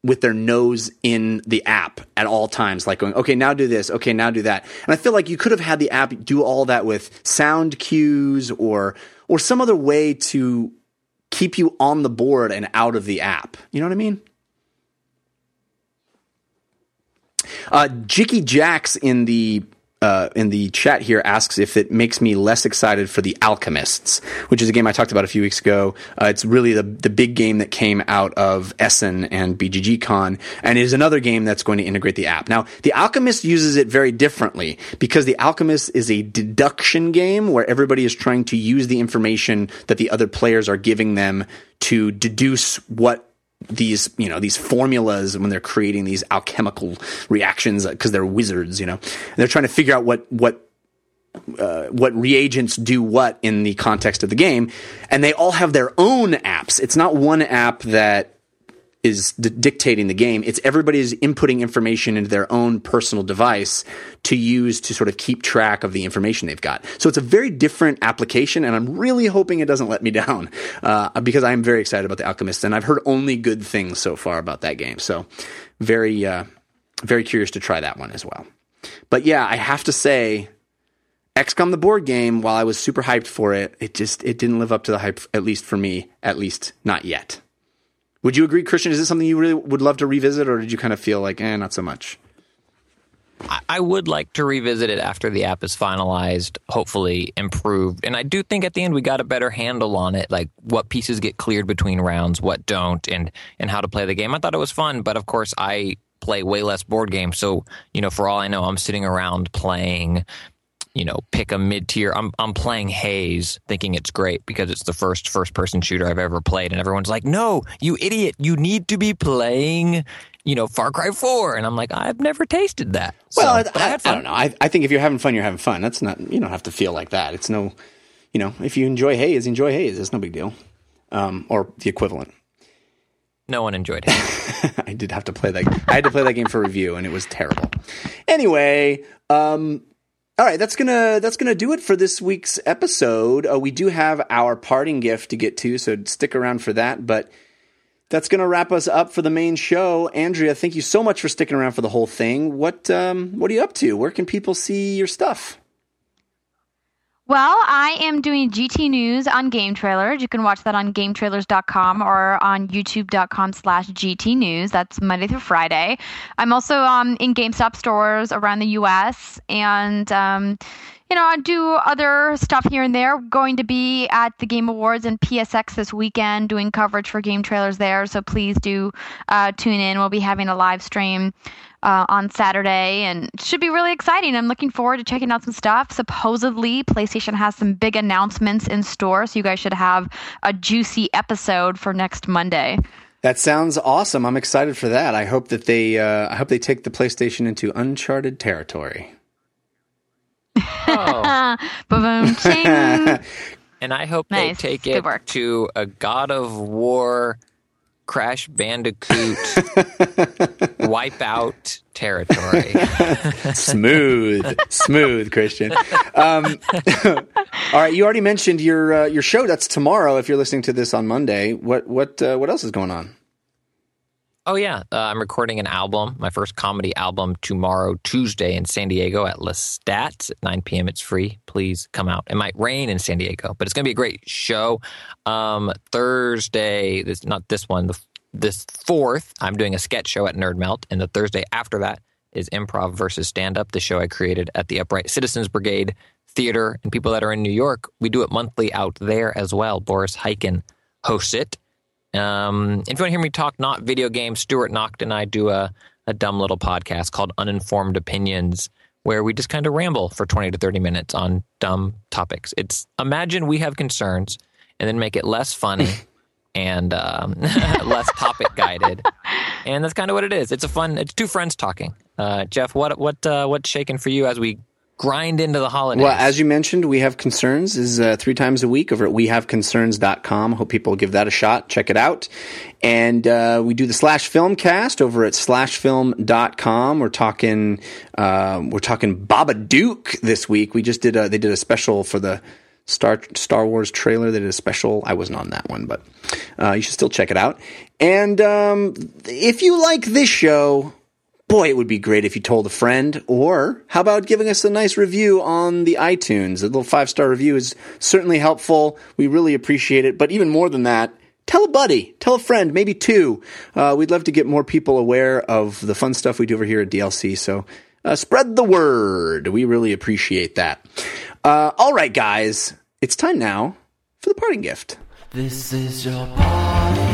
Speaker 1: with their nose in the app at all times, like going, okay, now do this, okay, now do that. And I feel like you could have had the app do all that with sound cues or or some other way to keep you on the board and out of the app. You know what I mean? Uh, Jicky Jacks in the uh, in the chat here asks if it makes me less excited for the Alchemists, which is a game I talked about a few weeks ago. Uh, it's really the the big game that came out of Essen and BGG Con, and it is another game that's going to integrate the app. Now, the Alchemist uses it very differently because the Alchemist is a deduction game where everybody is trying to use the information that the other players are giving them to deduce what these you know these formulas when they're creating these alchemical reactions because they're wizards you know. And they're trying to figure out what what uh, what reagents do what in the context of the game. And they all have their own apps. It's not one app that is d- dictating the game. It's everybody is inputting information into their own personal device to use to sort of keep track of the information they've got. So it's a very different application, and I'm really hoping it doesn't let me down uh, because I'm very excited about the Alchemist, and I've heard only good things so far about that game. So very, uh, very curious to try that one as well. But yeah, I have to say, XCOM the board game, while I was super hyped for it, it just it didn't live up to the hype, at least for me, at least not yet. Would you agree, Christian? Is it something you really would love to revisit, or did you kind of feel like, eh, not so much?
Speaker 2: I- I would like to revisit it after the app is finalized, hopefully improved. And I do think at the end we got a better handle on it, like what pieces get cleared between rounds, what don't, and and how to play the game. I thought it was fun, but of course I play way less board games. So, you know, for all I know, I'm sitting around playing, you know, pick a mid tier. I'm I'm playing Haze, thinking it's great because it's the first first person shooter I've ever played, and everyone's like, "No, you idiot! You need to be playing." You know, Far Cry 4. And I'm like, I've never tasted that.
Speaker 1: Well,
Speaker 2: So-
Speaker 1: I, I, I don't know. I, I think if you're having fun, you're having fun. That's not you don't have to feel like that. It's no, you know, if you enjoy haze, enjoy haze. It's no big deal, um, or the equivalent.
Speaker 2: No one enjoyed it.
Speaker 1: I did have to play that. I had to play that game for review, and it was terrible. Anyway, um, all right, that's gonna that's gonna do it for this week's episode. Uh, we do have our parting gift to get to, so stick around for that. But that's gonna wrap us up for the main show. Andrea, thank you so much for sticking around for the whole thing. What um, what are you up to? Where can people see your stuff?
Speaker 3: Well, I am doing GT News on Game Trailers. You can watch that on GameTrailers.com or on YouTube.com slash GT News. That's Monday through Friday. I'm also um, in GameStop stores around the U.S. and um, you know I do other stuff here and there. Going to be at the Game Awards and PSX this weekend, doing coverage for Game Trailers there. So please do uh, tune in. We'll be having a live stream uh, on Saturday, and should be really exciting. I'm looking forward to checking out some stuff. Supposedly, PlayStation has some big announcements in store, so you guys should have a juicy episode for next Monday.
Speaker 1: That sounds awesome. I'm excited for that. I hope that they uh, I hope they take the PlayStation into uncharted territory.
Speaker 2: Oh.
Speaker 3: Boom.
Speaker 2: And I hope
Speaker 3: Nice.
Speaker 2: they take it
Speaker 3: work.
Speaker 2: to a God of War, Crash Bandicoot, Wipeout territory.
Speaker 1: smooth, smooth, Christian. Um, all right, you already mentioned your uh, your show. That's tomorrow. If you're listening to this on Monday, what what uh, what else is going on?
Speaker 2: Oh yeah, uh, I'm recording an album, my first comedy album, tomorrow, Tuesday, in San Diego at Lestat at 9 p.m. It's free. Please come out. It might rain in San Diego, but it's going to be a great show. Um, Thursday, this not this one, the, this fourth, I'm doing a sketch show at Nerd Melt, and the Thursday after that is Improv versus Stand Up, the show I created at the Upright Citizens Brigade Theater. And people that are in New York, we do it monthly out there as well. Boris Heiken hosts it. Um, if you want to hear me talk not video games, Stuart Nocht and I do a, a dumb little podcast called Uninformed Opinions, where we just kind of ramble for 20 to 30 minutes on dumb topics. It's imagine we have concerns and then make it less funny and um, less topic guided. And that's kind of what it is. It's a fun, it's two friends talking. Uh, Jeff, what, what, uh, what's shaking for you as we grind into the holidays?
Speaker 1: Well, as you mentioned, we have concerns is uh, three times a week over at wehaveconcerns.com. Hope people give that a shot. Check it out. And uh, we do the slash film cast over at slashfilm.com. We're talking uh, we're talking Babadook this week. We just did a they did a special for the Star Star Wars trailer. They did a special. I wasn't on that one, but uh, you should still check it out. And um, if you like this show, boy, it would be great if you told a friend. Or how about giving us a nice review on the iTunes? A little five star review is certainly helpful. We really appreciate it. But even more than that, tell a buddy, tell a friend, maybe two. Uh, we'd love to get more people aware of the fun stuff we do over here at DLC. So uh, spread the word. We really appreciate that. Uh, all right, guys, it's time now for the parting gift.
Speaker 5: This is your parting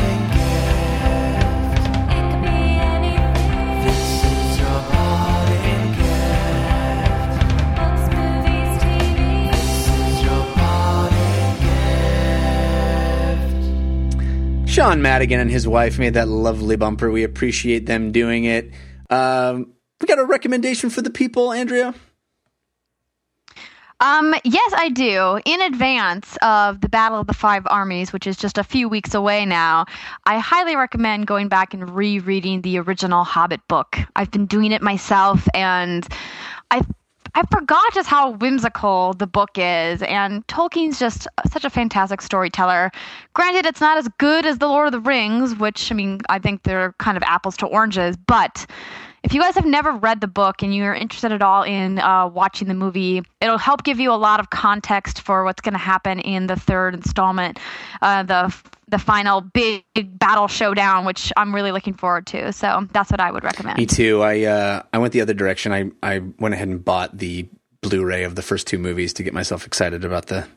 Speaker 1: Sean Madigan and his wife made that lovely bumper. We appreciate them doing it. Um, we got a recommendation for the people, Andrea.
Speaker 3: Um, yes, I do. In advance of the Battle of the Five Armies, which is just a few weeks away now, I highly recommend going back and rereading the original Hobbit book. I've been doing it myself, and I I forgot just how whimsical the book is, and Tolkien's just such a fantastic storyteller. Granted, it's not as good as The Lord of the Rings, which, I mean, I think they're kind of apples to oranges, but if you guys have never read the book and you're interested at all in uh, watching the movie, it'll help give you a lot of context for what's going to happen in the third installment, uh, the the final big battle showdown, which I'm really looking forward to. So that's what I would recommend.
Speaker 1: Me too. I uh, I went the other direction. I I went ahead and bought the Blu-ray of the first two movies to get myself excited about the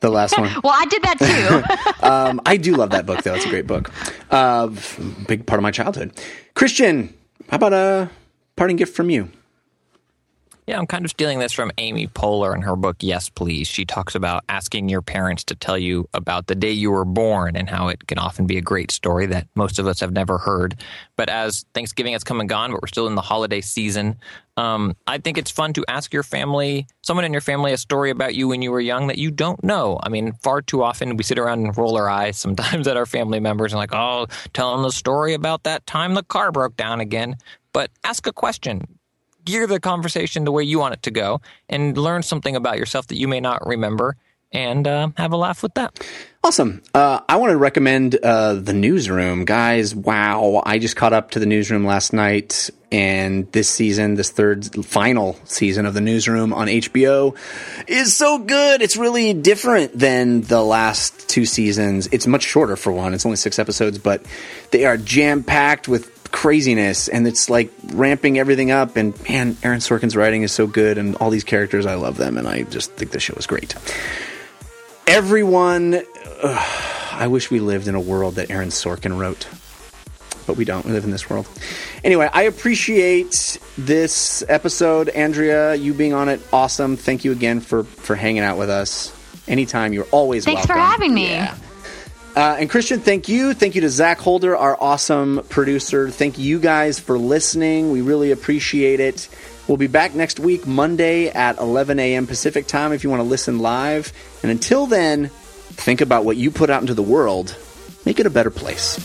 Speaker 1: the last one.
Speaker 3: Well, I did that too.
Speaker 1: um, I do love that book though. It's a great book. Uh, big part of my childhood. Christian, how about a parting gift from you?
Speaker 2: Yeah, I'm kind of stealing this from Amy Poehler in her book, Yes, Please. She talks about asking your parents to tell you about the day you were born and how it can often be a great story that most of us have never heard. But as Thanksgiving has come and gone, but we're still in the holiday season, um, I think it's fun to ask your family, someone in your family, a story about you when you were young that you don't know. I mean, far too often we sit around and roll our eyes sometimes at our family members and like, oh, tell them the story about that time the car broke down again. But ask a question gear the conversation the way you want it to go and learn something about yourself that you may not remember and uh, have a laugh with that.
Speaker 1: Awesome. Uh, I want to recommend uh, the newsroom, guys. Wow, I just caught up to the newsroom last night, and this season, this third final season of the newsroom on HBO, is so good. It's really different than the last two seasons. It's much shorter for one. It's only six episodes, but they are jam packed with craziness and it's like ramping everything up and man aaron sorkin's writing is so good and all these characters i love them and i just think the show is great everyone ugh, i wish we lived in a world that aaron sorkin wrote but we don't we live in this world anyway i appreciate this episode andrea you being on it awesome thank you again for for hanging out with us anytime you're always welcome.
Speaker 3: Thanks for having me.
Speaker 1: Yeah. Uh, and Christian, thank you. Thank you to Zach Holder, our awesome producer. Thank you guys for listening. We really appreciate it. We'll be back next week, Monday at 11 a.m. Pacific time, if you want to listen live. And until then, think about what you put out into the world. Make it a better place.